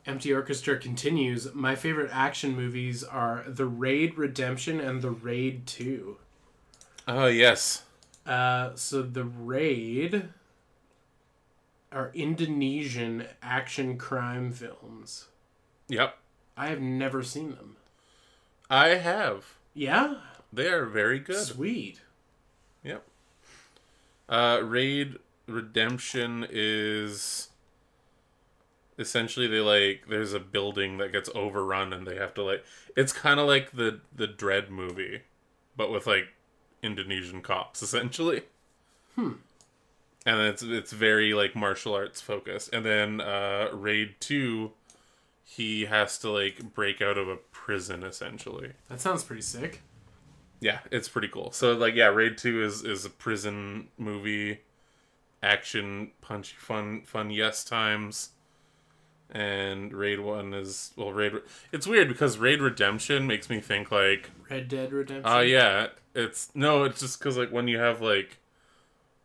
Empty Orchestra continues. My favorite action movies are The Raid Redemption and The Raid 2. Oh, yes. Uh, so The Raid are Indonesian action crime films. Yep. I have never seen them. I have. Yeah? They are very good. Sweet. Yep. Uh, Raid Redemption is essentially they like there's a building that gets overrun and they have to like it's kind of like the the Dredd movie, but with like Indonesian cops essentially. Hmm. And it's it's very like martial arts focused. And then uh, Raid Two, he has to like break out of a prison essentially. That sounds pretty sick. Yeah, it's pretty cool. So like yeah, Raid 2 is is a prison movie action punchy fun fun yes times. And Raid 1 is well Raid It's weird because Raid Redemption makes me think like Red Dead Redemption. oh yeah, it's no, it's just cuz like when you have like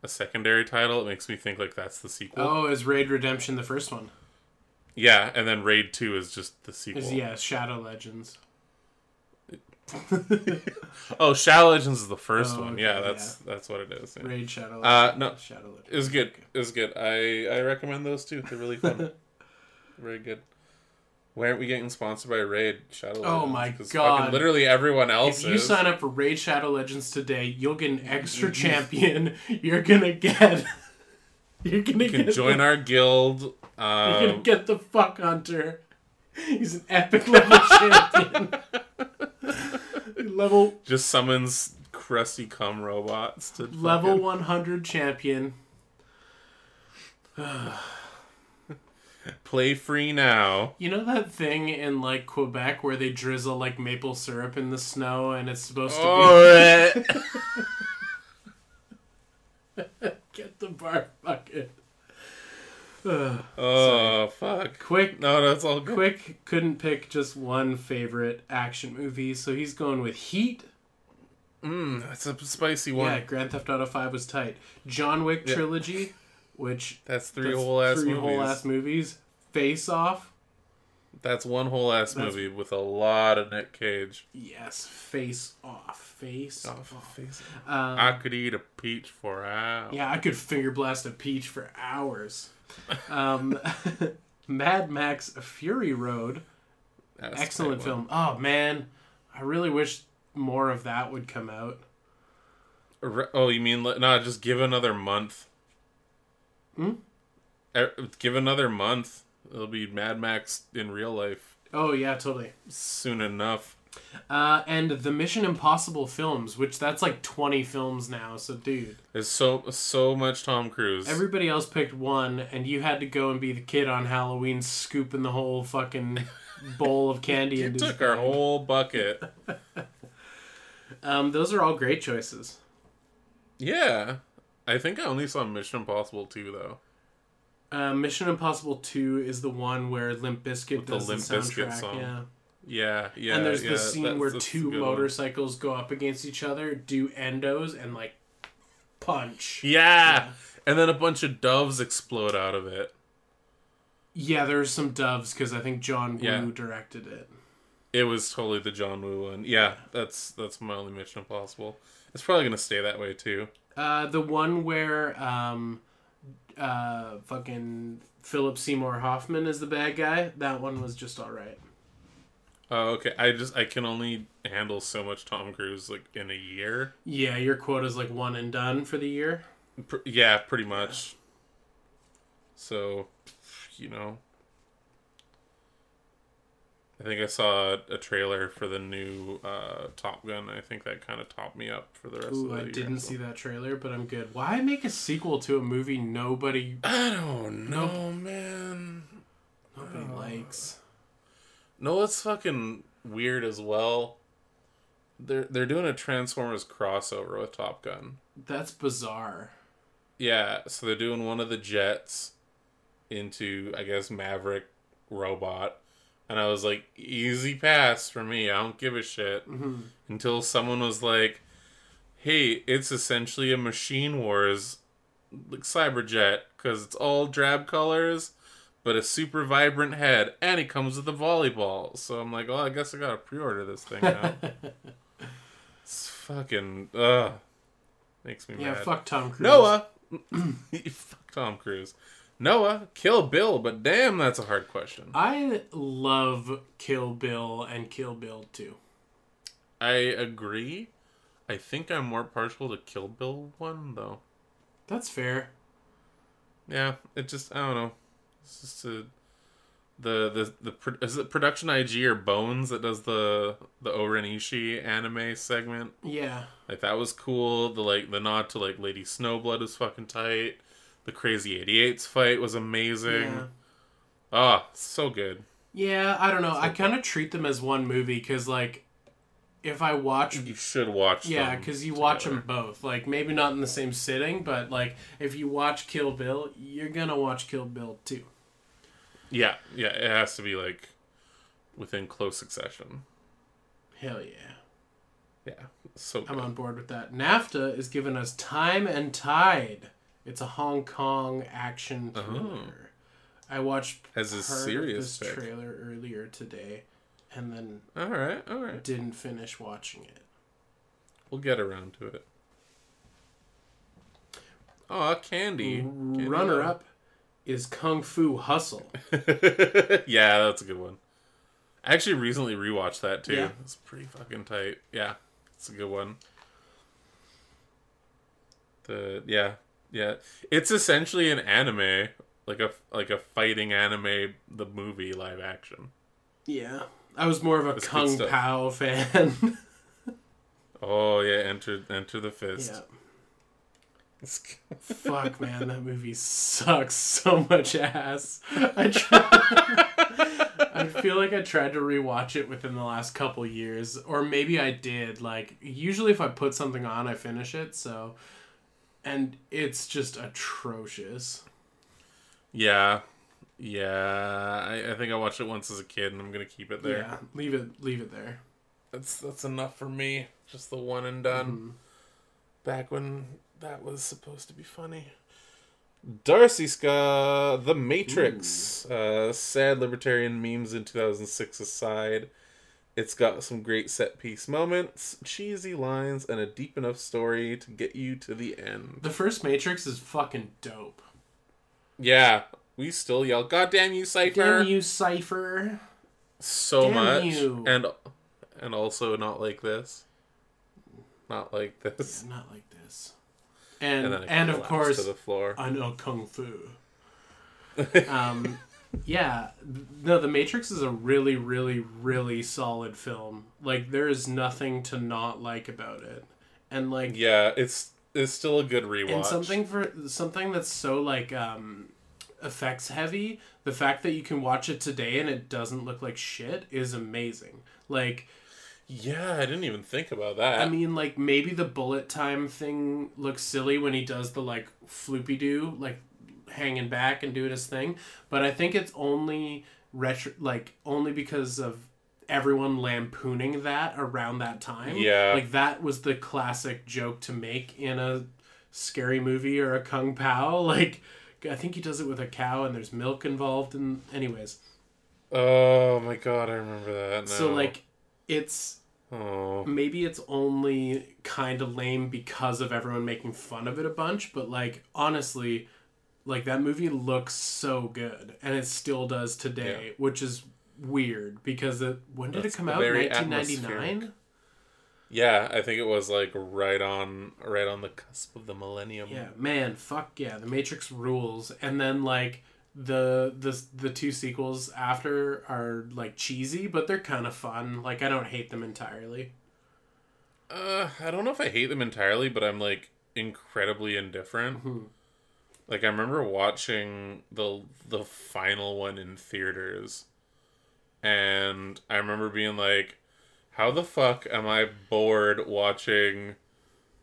a secondary title, it makes me think like that's the sequel. Oh, is Raid Redemption the first one? Yeah, and then Raid 2 is just the sequel. Is yeah, Shadow Legends. Oh, Shadow Legends is the first Oh, one. okay, yeah, that's that's what it is. yeah. Raid Shadow. Uh, no. Shadow Legends. It was good. It was good. I I recommend those two. They're really fun. Very good. Why aren't we getting sponsored by Raid Shadow? Legends? Oh my God. Literally everyone else If you is. sign up for Raid Shadow Legends today, you'll get an extra champion. You're gonna get. You're gonna you can get join the, our guild. You're gonna Um, get the fuck hunter. He's an epic level champion. level just summons crusty cum robots to level fucking- 100 champion. Play free now. You know that thing in like Quebec where they drizzle like maple syrup in the snow and it's supposed to Oh, be get the bar bucket. Oh fuck. quick, No, that's all good. quick. Couldn't pick just one favorite action movie, so he's going with Heat. Mmm, that's a spicy one. Yeah. Grand Theft Auto Five was tight. John Wick Yeah. trilogy, which That's three whole ass three whole ass movies. Face Off. That's one whole ass That's- movie with a lot of Nick Cage. Yes, Face Off. Face Oh, Off. face. Um, I could eat a peach for hours. Yeah, I could finger blast a peach for hours. Um, Mad Max Fury Road, That's excellent film. Oh man, I really wish more of that would come out. Oh, you mean no? Just give another month. Hmm? Er, Give another month. It'll be Mad Max in real life Oh yeah, totally. soon enough. Uh, and the Mission Impossible films, which that's like twenty films now. So dude, There's so so much Tom Cruise. everybody else picked one, and you had to go and be the kid on Halloween, scooping the whole fucking bowl of candy. you into his took our whole bucket. Um, those are all great choices. yeah, I think I only saw Mission Impossible 2 though. Uh, Mission Impossible Two is the one where Limp Bizkit the does the, Limp soundtrack. Bizkit song. Yeah. Yeah, yeah. and there's yeah, the scene that's- where that's two good one. motorcycles go up against each other, do endos, and like punch. Yeah. and then a bunch of doves explode out of it. Yeah, there's some doves because I think John Woo Yeah. directed it. It was totally the John Woo one. Yeah, that's that's my only Mission Impossible. It's probably gonna stay that way too. Uh, the one where um, uh, fucking Philip Seymour Hoffman is the bad guy. That one was just all right. Oh, okay. I just I can only handle so much Tom Cruise like in a year. Yeah, your quota's like one and done for the year. Pr- yeah, pretty much. So, you know, I think I saw a trailer for the new uh, Top Gun. I think that kind of topped me up for the rest of Ooh, the I year. didn't so. see that trailer, but I'm good. Why make a sequel to a movie nobody I don't know, man. nobody Oh. likes? No, it's fucking weird as well. They're they're doing a Transformers crossover with Top Gun. That's bizarre. Yeah, so they're doing one of the jets into I guess Maverick robot, and I was like, easy pass for me. I don't give a shit. hmm Until someone was like, "Hey, it's essentially a Machine Wars like cyberjet because it's all drab colors." But a super vibrant head, and it comes with a volleyball. So I'm like, well, I guess I gotta pre-order this thing now. it's fucking ugh, makes me yeah, mad. fuck Tom Cruise. Noah. Fuck Tom Cruise. Noah, Kill Bill, but damn, that's a hard question. I love Kill Bill and Kill Bill 2. I agree. I think I'm more partial to Kill Bill one though. That's fair. Yeah, it just I don't know. It's just a, the the the is it Production I.G or Bones that does the the O-Ren Ishii anime segment. Yeah. Like that was cool. The like the nod to like Lady Snowblood is fucking tight. The Crazy 88s fight was amazing. Yeah. Ah, so good. Yeah, I don't know. I kind of treat them as one movie because, like, if I watch. You should watch. Yeah, because you watch them both. Like, maybe not in the same sitting, but, like, if you watch Kill Bill, you're gonna watch Kill Bill too. Yeah, yeah, it has to be like within close succession. Hell yeah. Yeah, so good. I'm on board with that. NAFTA is giving us Time and Tide. It's a Hong Kong action uh-huh. thriller. I watched As a serious this pick. trailer earlier today, and then All right, all right. didn't finish watching it. We'll get around to it. Oh, Candy. Candy Runner up is Kung Fu Hustle. yeah, that's a good one. I actually recently rewatched that too. Yeah. It's pretty fucking tight. Yeah, it's a good one. The yeah yeah, it's essentially an anime, like a like a fighting anime, the movie live action. Yeah, I was more of a That's Kung. Pao fan. Oh yeah, enter enter the fist. yeah. Fuck, man, that movie sucks so much ass. I try. I feel like I tried to rewatch it within the last couple years, or maybe I did. Like, usually if I put something on, I finish it. So, and it's just atrocious. Yeah, yeah. I, I think I watched it once as a kid, and I'm gonna keep it there. Yeah, leave it, leave it there. That's that's enough for me. Just the one and done. Mm-hmm. Back when that was supposed to be funny. Darcy Ska, The Matrix. Uh, sad libertarian memes in 2006 aside, it's got some great set piece moments, cheesy lines, and a deep enough story to get you to the end. The first Matrix is fucking dope. Yeah, we still yell, "God damn you, Cypher!" Damn you, Cypher. so Damn much, you. and and also not like this, not like this, Not like this. And and and, of course, to the floor. I know kung fu. um, yeah, no, The Matrix is a really, really, really solid film. Like, there is nothing to not like about it, and like, Yeah, it's it's still a good rewatch. and something for something that's so like um, effects heavy. The fact that you can watch it today and it doesn't look like shit is amazing. Like, Yeah, I didn't even think about that. I mean, like maybe the bullet time thing looks silly when he does the like floopy doo, like hanging back and doing his thing. But I think it's only retro, like only because of everyone lampooning that around that time. Yeah. like that was the classic joke to make in a scary movie or a kung pao. Like I think he does it with a cow and there's milk involved. And anyways, oh my god, I remember that. Now. so like it's oh maybe it's only kind of lame because of everyone making fun of it a bunch but like honestly like that movie looks so good and it still does today which is weird because it when did That's it come out very 1999 yeah, I think it was like right on right on the cusp of the millennium. yeah man fuck yeah the matrix rules and then like the the the two sequels after are like cheesy but they're kind of fun like i don't hate them entirely Uh, I don't know if I hate them entirely, but I'm like incredibly indifferent. Mhm. Like I remember watching the the final one in theaters, and I remember being like, "How the fuck am I bored watching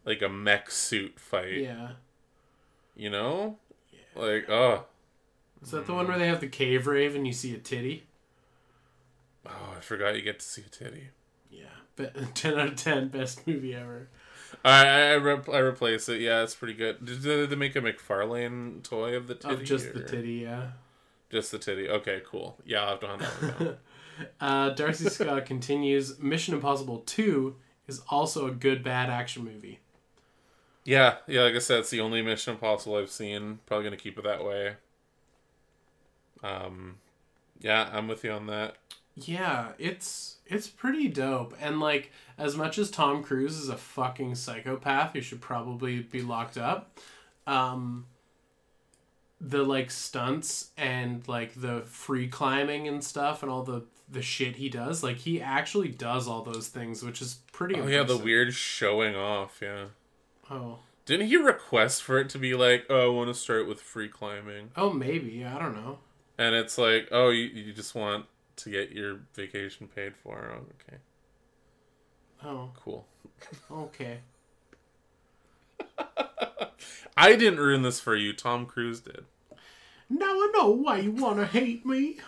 like a mech suit fight?" yeah You know, like oh is that the one where they have the cave rave and you see a titty oh I forgot you get to see a titty. Yeah, Be- ten out of ten, best movie ever. I I, rep- I replace it. Yeah, it's pretty good. Did, did they make a McFarlane toy of the titty? Of just the titty, yeah. Just the titty. Okay, cool. Yeah, I'll have to hunt that one. Uh, Darcy Scott continues. Mission Impossible Two is also a good bad action movie. Yeah, yeah. Like I said, it's the only Mission Impossible I've seen. Probably gonna keep it that way. Um, yeah, I'm with you on that. Yeah, it's it's pretty dope. And like, as much as Tom Cruise is a fucking psychopath he should probably be locked up, um, the like stunts and like the free climbing and stuff and all the the shit he does, like he actually does all those things, which is pretty. Oh yeah, the weird showing off. Yeah. Oh, Didn't he request for it to be like, oh, I want to start with free climbing, oh, maybe I don't know. and it's like, oh, you, you just want to get your vacation paid for. Okay. Oh. Cool. Okay. I didn't ruin this for you. Tom Cruise did. Now I know why you want to hate me.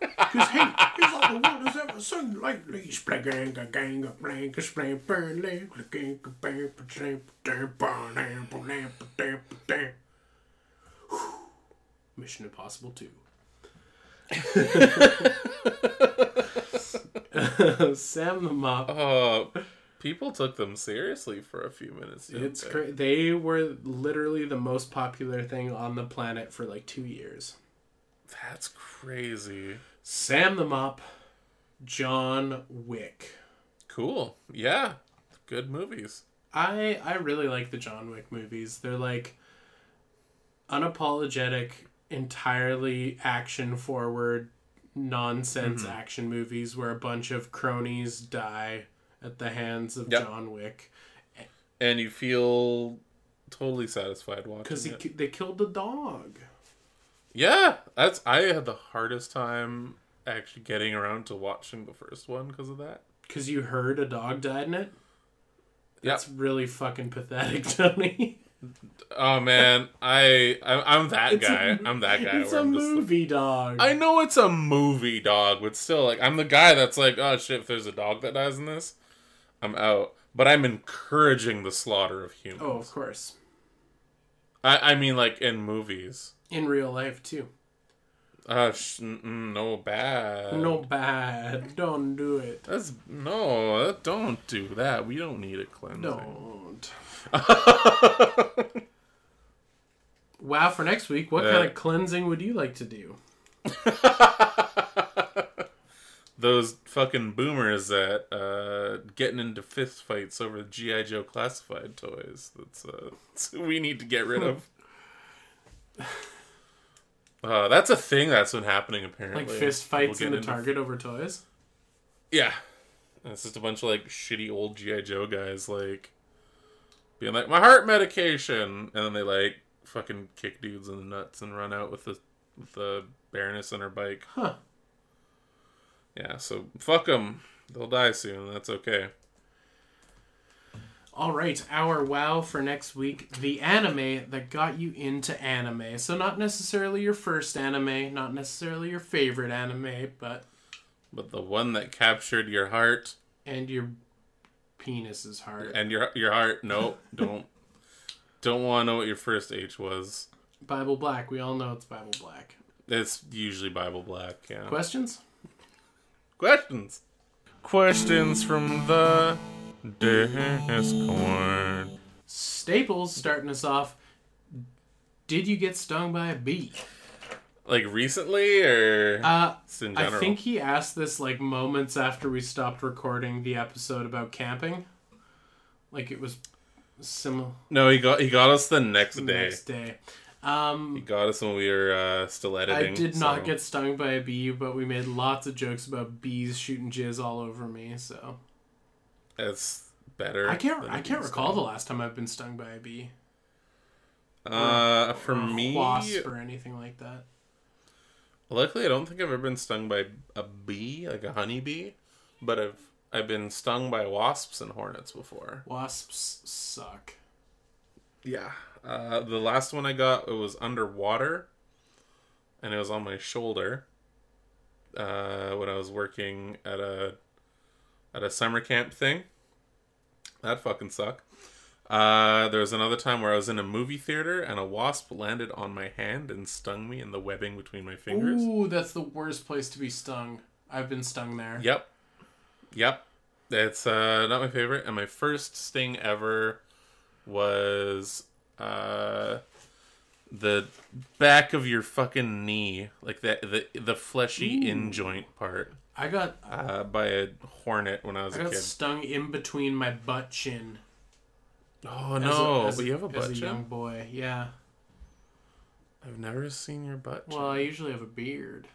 Because hate is all the world has ever sung lately. Splang a gang of blank, splang burn leg, gang of bang, bang, damp, damp. bang, bang. Mission Impossible 2. Sam the Mop. Uh, people took them seriously for a few minutes. It's they? cra- they were literally the most popular thing on the planet for like two years. That's crazy. Sam the Mop, John Wick. Cool. Yeah. Good movies. I I really like the John Wick movies. They're like unapologetic, entirely action forward, nonsense mm-hmm. action movies where a bunch of cronies die at the hands of Yep. John Wick. And you feel totally satisfied watching because it. they killed the dog. Yeah, that's I had the hardest time actually getting around to watching the first one because of that. Because you heard a dog died in it. That's really fucking pathetic, Tony. Oh man, I, I I'm that It's guy. I'm that guy. It's a I'm like- movie dog. I know it's a movie dog, but still, like, I'm the guy that's like, oh shit, if there's a dog that dies in this, I'm out. But I'm encouraging the slaughter of humans. oh, of course. I, I mean, like in movies. In real life too. Uh, sh- no bad. no bad. Don't do it. That's no. that- Don't do that. We don't need it cleansing. Don't. Wow, for next week, what Yeah. kind of cleansing would you like to do? Those fucking boomers that uh getting into fist fights over GI Joe classified toys. That's uh we need to get rid of. Uh, that's a thing that's been happening apparently. Like fist fights in the Target over toys? Yeah, And it's just a bunch of like shitty old GI Joe guys like being like my heart medication, and then they like fucking kick dudes in the nuts and run out with the with the Baroness on her bike. Huh. Yeah, so fuck them. They'll die soon. That's okay. All right, our wow for next week, the anime that got you into anime. So not necessarily your first anime, not necessarily your favorite anime, but But the one that captured your heart and your penis's heart. and your your heart, no, don't don't want to know what your first H was. Bible Black, we all know it's Bible Black. It's usually Bible Black. Yeah. Questions? Questions. Questions from the Discord. Staples starting us off. Did you get stung by a bee? Like recently, or Uh, just in I think he asked this like moments after we stopped recording the episode about camping. Like it was similar no, he got he got us the next day. next day. Um, He got us when we were uh, still editing. I did not get stung by a bee, but we made lots of jokes about bees shooting jizz all over me. So It's better. I can't I can't recall sting. the last time I've been stung by a bee. Uh, for or me, wasp or anything like that. luckily, I don't think I've ever been stung by a bee, like a honeybee, but I've I've been stung by wasps and hornets before. Wasps suck. Yeah. Uh, the last one I got it was underwater, and it was on my shoulder. Uh, when I was working at a at a summer camp thing. That fucking suck. Uh, there was another time where I was in a movie theater and a wasp landed on my hand and stung me in the webbing between my fingers. Ooh, that's the worst place to be stung. I've been stung there. Yep. Yep. It's uh not my favorite. And my first sting ever was uh the back of your fucking knee. Like the the the fleshy in joint part. I got Uh by a hornet when I was I a got kid. stung in between my butt chin. Oh as a- no, as but you have a butt as a chin? young boy. Yeah. I've never seen your butt chin. Well, I usually have a beard.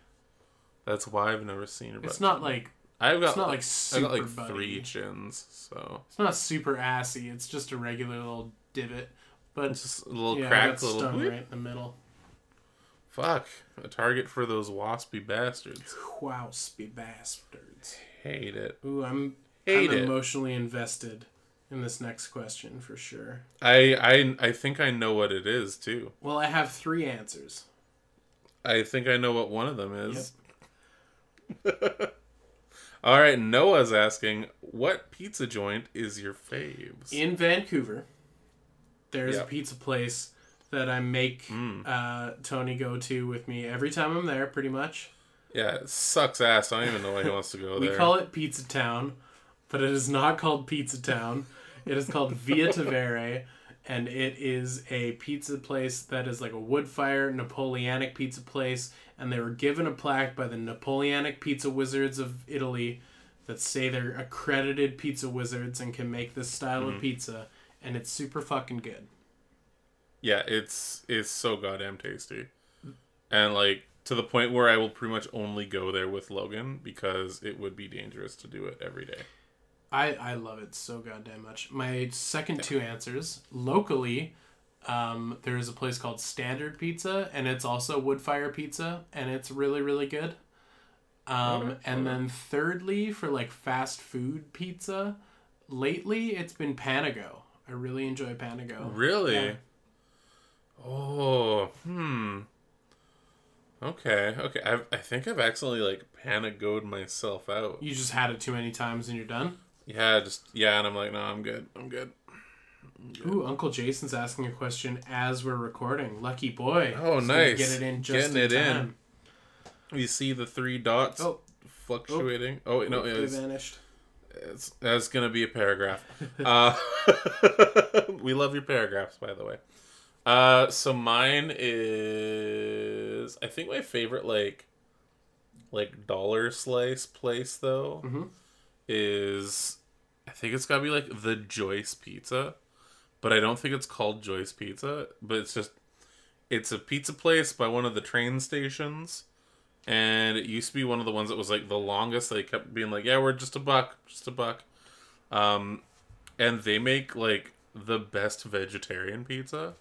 That's why I've never seen your butt It's not chin. like I've got it's not like I super got like buddy. three chins, so It's not super assy. It's just a regular little divot. But it's just a little yeah, I crack, little stung right in the middle. Fuck. A target for those waspy bastards. Waspy bastards. Hate it. Ooh, I'm Hate I'm it. emotionally invested in this next question for sure. I, I I think I know what it is too. Well, I have three answers. I think I know what one of them is. Yep. All right, Noah's asking, what pizza joint is your faves? In Vancouver, there's Yep. a pizza place that I make Mm. uh, Tony go to with me every time I'm there, pretty much. yeah, it sucks ass. I don't even know why he wants to go We there. call it Pizza Town, but it is not called Pizza Town. it is called Via Tevere, and it is a pizza place that is like a wood fire Napoleonic pizza place. And they were given a plaque by the Napoleonic Pizza Wizards of Italy that say they're accredited pizza wizards and can make this style Mm-hmm. of pizza. And it's super fucking good. Yeah, it's it's so goddamn tasty, and like to the point where I will pretty much only go there with Logan because it would be dangerous to do it every day. I, I love it so goddamn much. My second two answers locally, Um, there is a place called Standard Pizza, and it's also wood fire pizza, and it's really really good. Um, Okay, and okay. then thirdly, for like fast food pizza, lately it's been Panago. I really enjoy Panago. Really? Yeah. Oh, hmm. Okay, okay. I've, I think I've accidentally like panagoed myself out. You just had it too many times and you're done. Yeah, just yeah, and I'm like, no, I'm good. I'm good. Ooh, Uncle Jason's asking a question as we're recording. Lucky boy. Oh, nice. Get it in just Getting in it in. time. You see the three dots Oh, fluctuating. Oh, wait, no, they it's, vanished. it's that's gonna be a paragraph. uh, we love your paragraphs, by the way. Uh, so mine is I think my favorite like like dollar slice place though Mhm. is I think it's gotta be like the Joyce Pizza, but I don't think it's called Joyce Pizza. But it's just it's a pizza place by one of the train stations, and it used to be one of the ones that was like the longest. They kept being like, "Yeah, we're just a buck, just a buck," um, and they make like the best vegetarian pizza,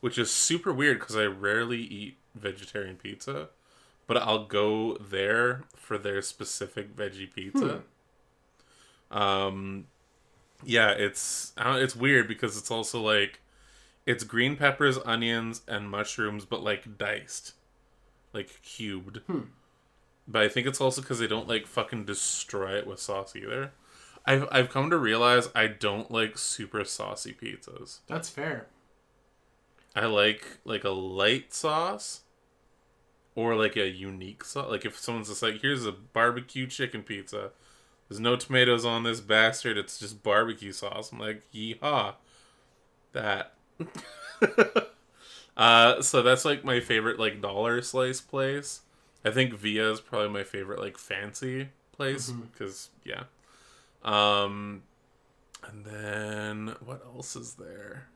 which is super weird because I rarely eat vegetarian pizza, but I'll go there for their specific veggie pizza. Um, yeah, it's it's weird because it's also like it's green peppers, onions, and mushrooms, but like diced, like cubed. Hmm. But I think it's also because they don't like fucking destroy it with sauce either. I've I've come to realize I don't like super saucy pizzas. That's fair. I like like a light sauce or like a unique sauce. Like if someone's just like, here's a barbecue chicken pizza. There's no tomatoes on this bastard. It's just barbecue sauce. I'm like, yeehaw. That. uh, so that's like my favorite like dollar slice place. I think Via is probably my favorite like fancy place because yeah. Um, and then what else is there?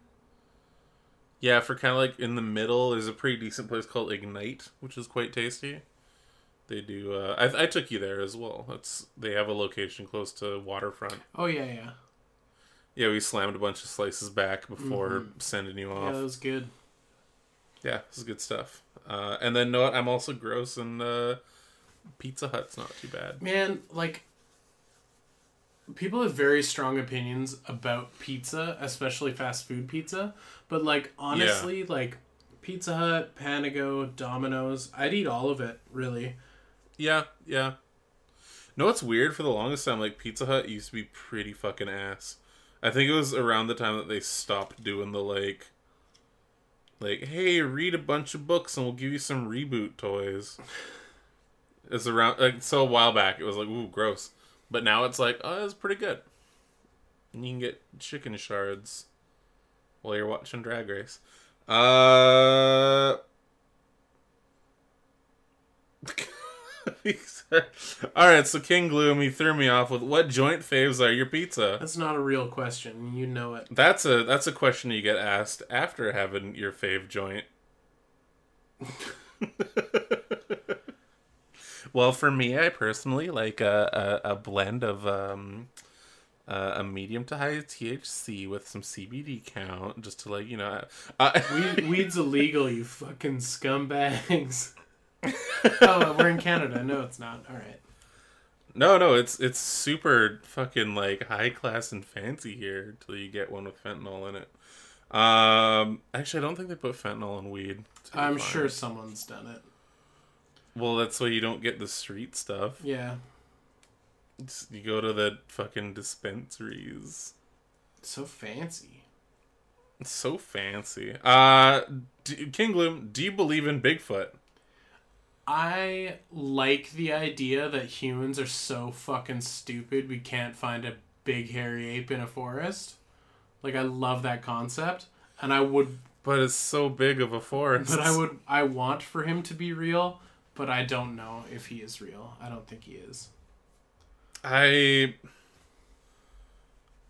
Yeah, for kind of like in the middle, there's a pretty decent place called Ignite, which is quite tasty. They do. Uh, I, I took you there as well. That's they have a location close to waterfront. Oh yeah, yeah. Yeah, we slammed a bunch of slices back before Mhm. sending you Yeah, off. that was good. Yeah, this is good stuff. Uh, and then, know what? I'm also gross, and uh, Pizza Hut's not too bad. Man, like people have very strong opinions about pizza, especially fast food pizza. But like honestly, like Pizza Hut, Panago, Domino's, I'd eat all of it, really. Yeah, yeah. No, it's weird. For the longest time, like Pizza Hut used to be pretty fucking ass. I think it was around the time that they stopped doing the like, like, hey, read a bunch of books and we'll give you some reboot toys. It's around like so a while back. It was like, ooh, gross. But now it's like, oh, it's pretty good. And you can get chicken shards while you're watching Drag Race. Uh. All right, so King Gloom, he threw me off with what joint faves are your pizza? That's not a real question. You know it. That's a that's a question you get asked after having your fave joint. well, for me, I personally like a a, a blend of um uh, a medium to high THC with some CBD count, just to like you know. Uh, Weed, weed's illegal, you fucking scumbags. oh, we're in Canada. No, it's not. All right. No, no, it's it's super fucking like high class and fancy here until you get one with fentanyl in it. Um, actually, I don't think they put fentanyl in weed. I'm sure someone's done it. Well, that's why you don't get the street stuff. Yeah. You go to the fucking dispensaries. So fancy. It's so fancy. Uh, d- King Gloom, do you believe in Bigfoot? I like the idea that humans are so fucking stupid we can't find a big hairy ape in a forest. Like I love that concept, and I would, But it's so big of a forest. but I would, I want for him to be real, but I don't know if he is real. I don't think he is. I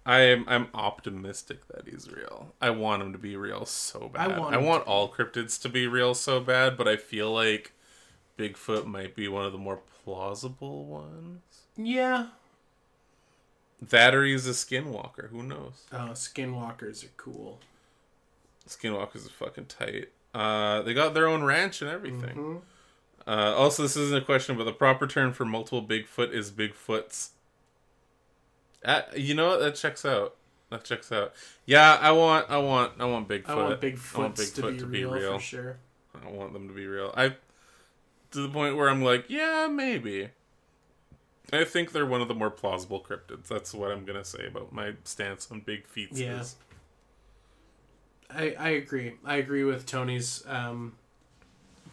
I am I'm optimistic that he's real. I want him to be real so bad. I want want, all cryptids to be real so bad, but I feel like Bigfoot might be one of the more plausible ones. Yeah. That or he's a skinwalker. Who knows? Oh, skinwalkers are cool. Skinwalkers is fucking tight. Uh, they got their own ranch and everything. Mhm. Uh, also, this isn't a question, but the proper term for multiple Bigfoot is Bigfoots. Uh, you know what? That checks out. That checks out. Yeah, I want, I want, I want Bigfoot. I want I want Bigfoots to, be, real, for sure. I want them to be real. I to the point where I'm like, yeah, maybe. I think they're one of the more plausible cryptids. That's what I'm gonna say about my stance on big feats. Yeah. I, I agree. I agree with Tony's um,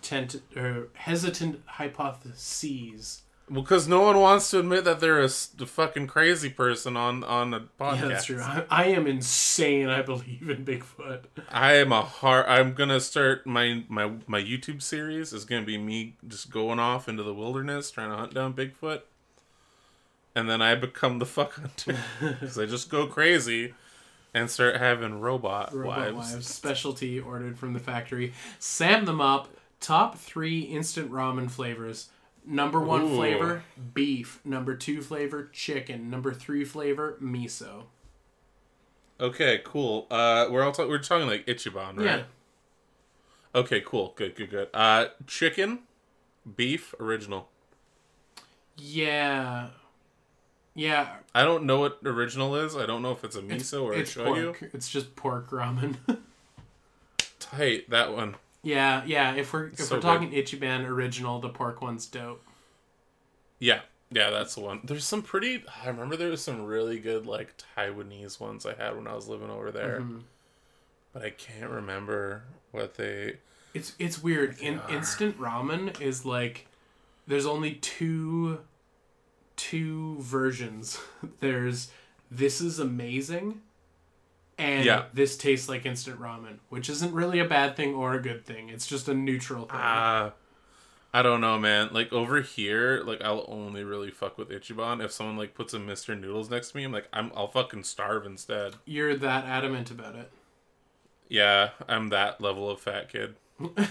tent or hesitant hypotheses. Well, because no one wants to admit that they're a fucking crazy person on on a podcast. Yeah, that's true. I, I am insane. I believe in Bigfoot. I am a hard. I'm gonna start my my my YouTube series is gonna be me just going off into the wilderness trying to hunt down Bigfoot, and then I become the fuck hunter because I just go crazy and start having robot, Robot wives. Wives specialty ordered from the factory. Sam them up. Top three instant ramen flavors. Number one Ooh. flavor beef. Number two flavor chicken. Number three flavor miso. Okay, cool. Uh, we're all ta- we're talking like Ichiban, right? Yeah. Okay, cool. Good, good, good. Uh, chicken, beef, original. Yeah. Yeah. I don't know what original is. I don't know if it's a miso or a it's shoyu. pork. It's just pork ramen. Tight that one. Yeah, yeah. If we're if So we're talking Ichiban original, the pork one's dope. Yeah, yeah, that's the one. There's some pretty. I remember there was some really good like Taiwanese ones I had when I was living over there, Mhm. but I can't remember what they. It's it's weird. In are. instant ramen is like there's only two two versions. There's this is amazing and Yeah. this tastes like instant ramen, which isn't really a bad thing or a good thing. It's just a neutral thing. Ah, I don't know, man. Like over here, like I'll only really fuck with Ichiban if someone like puts a Mister Noodles next to me. I'm like, I'm I'll fucking starve instead. You're that adamant about it. Yeah, I'm that level of fat kid.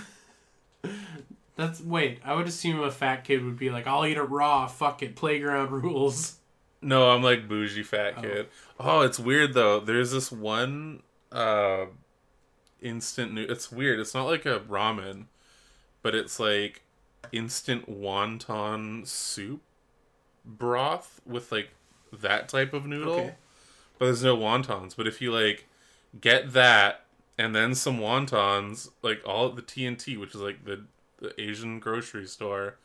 That's wait, I would assume a fat kid would be like, I'll eat it raw, fuck it, playground rules. No, I'm like bougie fat Oh. kid. Oh, it's weird though. There's this one uh instant new it's weird. It's not like a ramen, but it's like instant wonton soup broth with like that type of noodle. Okay. But there's no wontons. But if you like get that and then some wontons, like all at the T&T, which is like the, the Asian grocery store,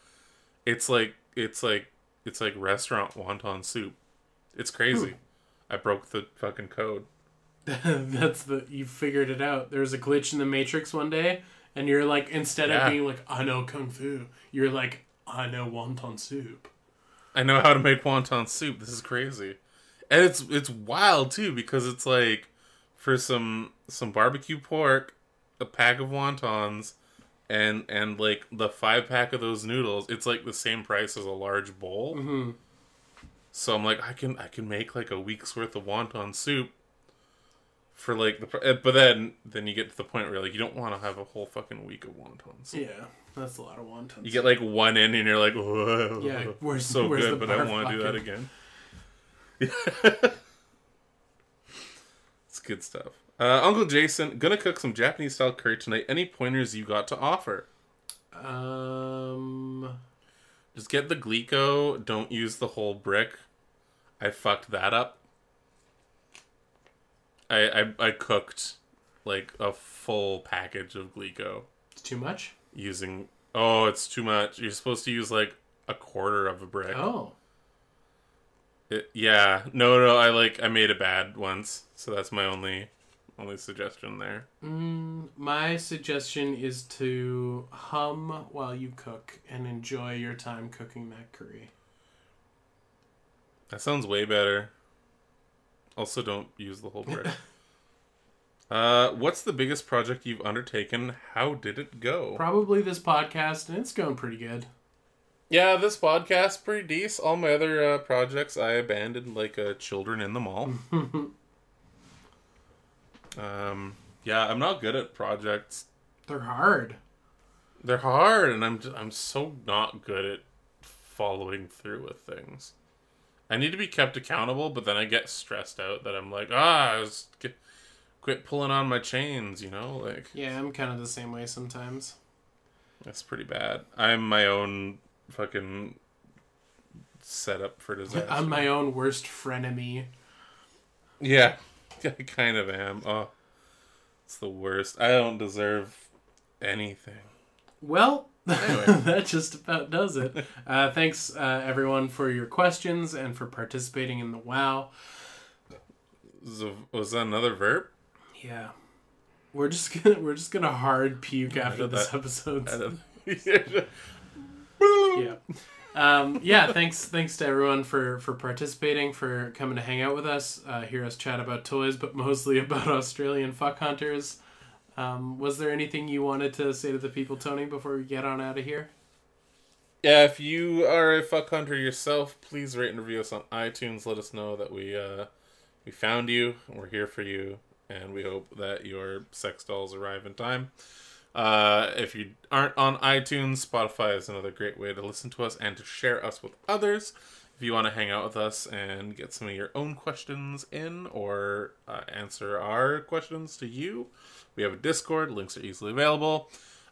it's like it's like it's like restaurant wonton soup. It's crazy. I broke the fucking code. That's the you figured it out. There's a glitch in the Matrix one day, and you're like, instead Yeah. of being like, I know kung fu, you're like, I know wonton soup. I know how to make wonton soup. This is crazy. And it's it's wild too because it's like for some some barbecue pork, a pack of wontons, and and like the five pack of those noodles, it's like the same price as a large bowl. hmm So I'm like, I can I can make like a week's worth of wonton soup for like the. eh, But then then you get to the point where like you don't want to have a whole fucking week of wontons. Yeah, that's a lot of wontons. You get like one in and you're like, whoa, Yeah, where's- so where's good, but I don't want to do that again. it's good stuff. Uh, Uncle Jason, gonna cook some Japanese style curry tonight. Any pointers you got to offer? um, Just get the glico. Don't use the whole brick. I fucked that up. I I, I cooked like a full package of glico it's too much. using. Oh, it's too much. You're supposed to use like a quarter of a brick. Oh, It, yeah, no, no. I like I made a bad once, so that's my only only suggestion there. mm, my suggestion is to hum while you cook and enjoy your time cooking that curry. That sounds way better. Also, don't use the whole bread. uh, what's the biggest project you've undertaken? How did it go? Probably this podcast, and it's going pretty good. yeah, this podcast pretty decent. All my other uh, projects I abandoned like uh, children in the mall. um, yeah, I'm not good at projects. They're hard. They're hard, and I'm just, I'm so not good at following through with things. I need to be kept accountable, but then I get stressed out that I'm like, ah, I was g- quit pulling on my chains. You know, like Yeah, I'm kind of the same way sometimes. that's pretty bad. I'm my own fucking setup for disaster. I'm my own worst frenemy. Yeah, I kind of am. Oh, it's the worst. I don't deserve anything. Well, Anyway. that just about does it. Uh, thanks, uh, everyone, for your questions and for participating in the WoW. Was, that another verb? Yeah, we're just gonna we're just gonna hard puke after this that. episode. Yeah um, yeah thanks thanks to everyone for for participating for coming to hang out with us uh, hear us chat about toys but mostly about australian fuck hunters um, was there anything you wanted to say to the people tony before we get on out of here Yeah, if you are a fuck hunter yourself, please rate and review us on iTunes. Let us know that we uh, we found you, we're here for you, and we hope that your sex dolls arrive in time. Uh, if you aren't on iTunes, Spotify is another great way to listen to us and to share us with others. If you want to hang out with us and get some of your own questions in or uh, answer our questions to you, we have a Discord. Links are easily available.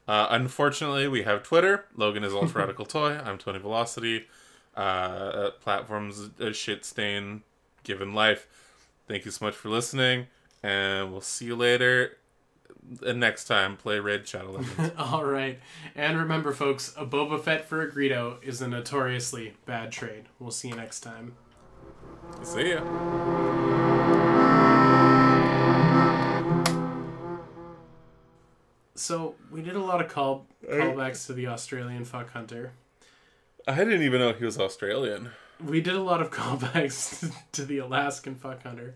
Uh, unfortunately, we have Twitter. Logan is Ultra Radical Toy. I'm Tony Velocity. Uh, platforms a shit stain given life. Thank you so much for listening, and we'll see you later. And next time, play Raid Shadow Legends. all right and remember folks a boba fett for a greedo is a notoriously bad trade we'll see you next time see ya. so we did a lot of call callbacks to the australian fuck hunter I didn't even know he was Australian. we did a lot of callbacks to the alaskan fuck hunter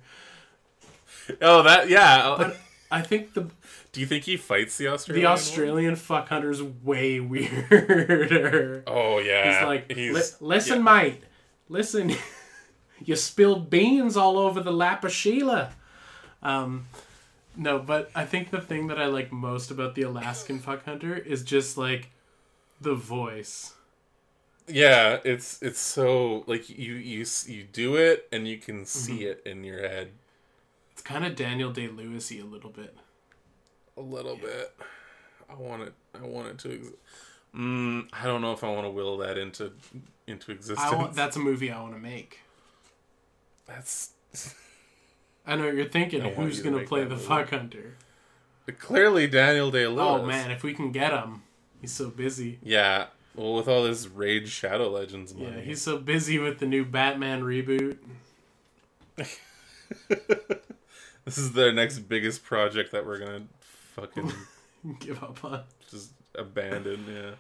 Oh, that yeah. But I think the Do you think he fights the Australian? the one? Australian fuck hunter's way weirder. Oh yeah. He's like, He's- listen, yeah. mate, listen, you spilled beans all over the lap of Sheila. Um, no, but I think the thing that I like most about the Alaskan fuck hunter is just like the voice. Yeah, it's it's so like you you you do it and you can Mm-hmm. see it in your head kind of Daniel Day Lewisy a little bit. a little bit. I want it. I want it to. Ex- mm, I don't know if I want to will that into into existence. I want, that's a movie I want to make. That's I know what you're thinking. Who's you to gonna make play the movie. fuck hunter? clearly Daniel Day Lewis. Oh man, if we can get him, he's so busy. Yeah. Well, with all this Raid Shadow Legends money. Yeah, he's so busy with the new Batman reboot. this is their next biggest project that we're gonna fucking Give up on. just abandon. Yeah.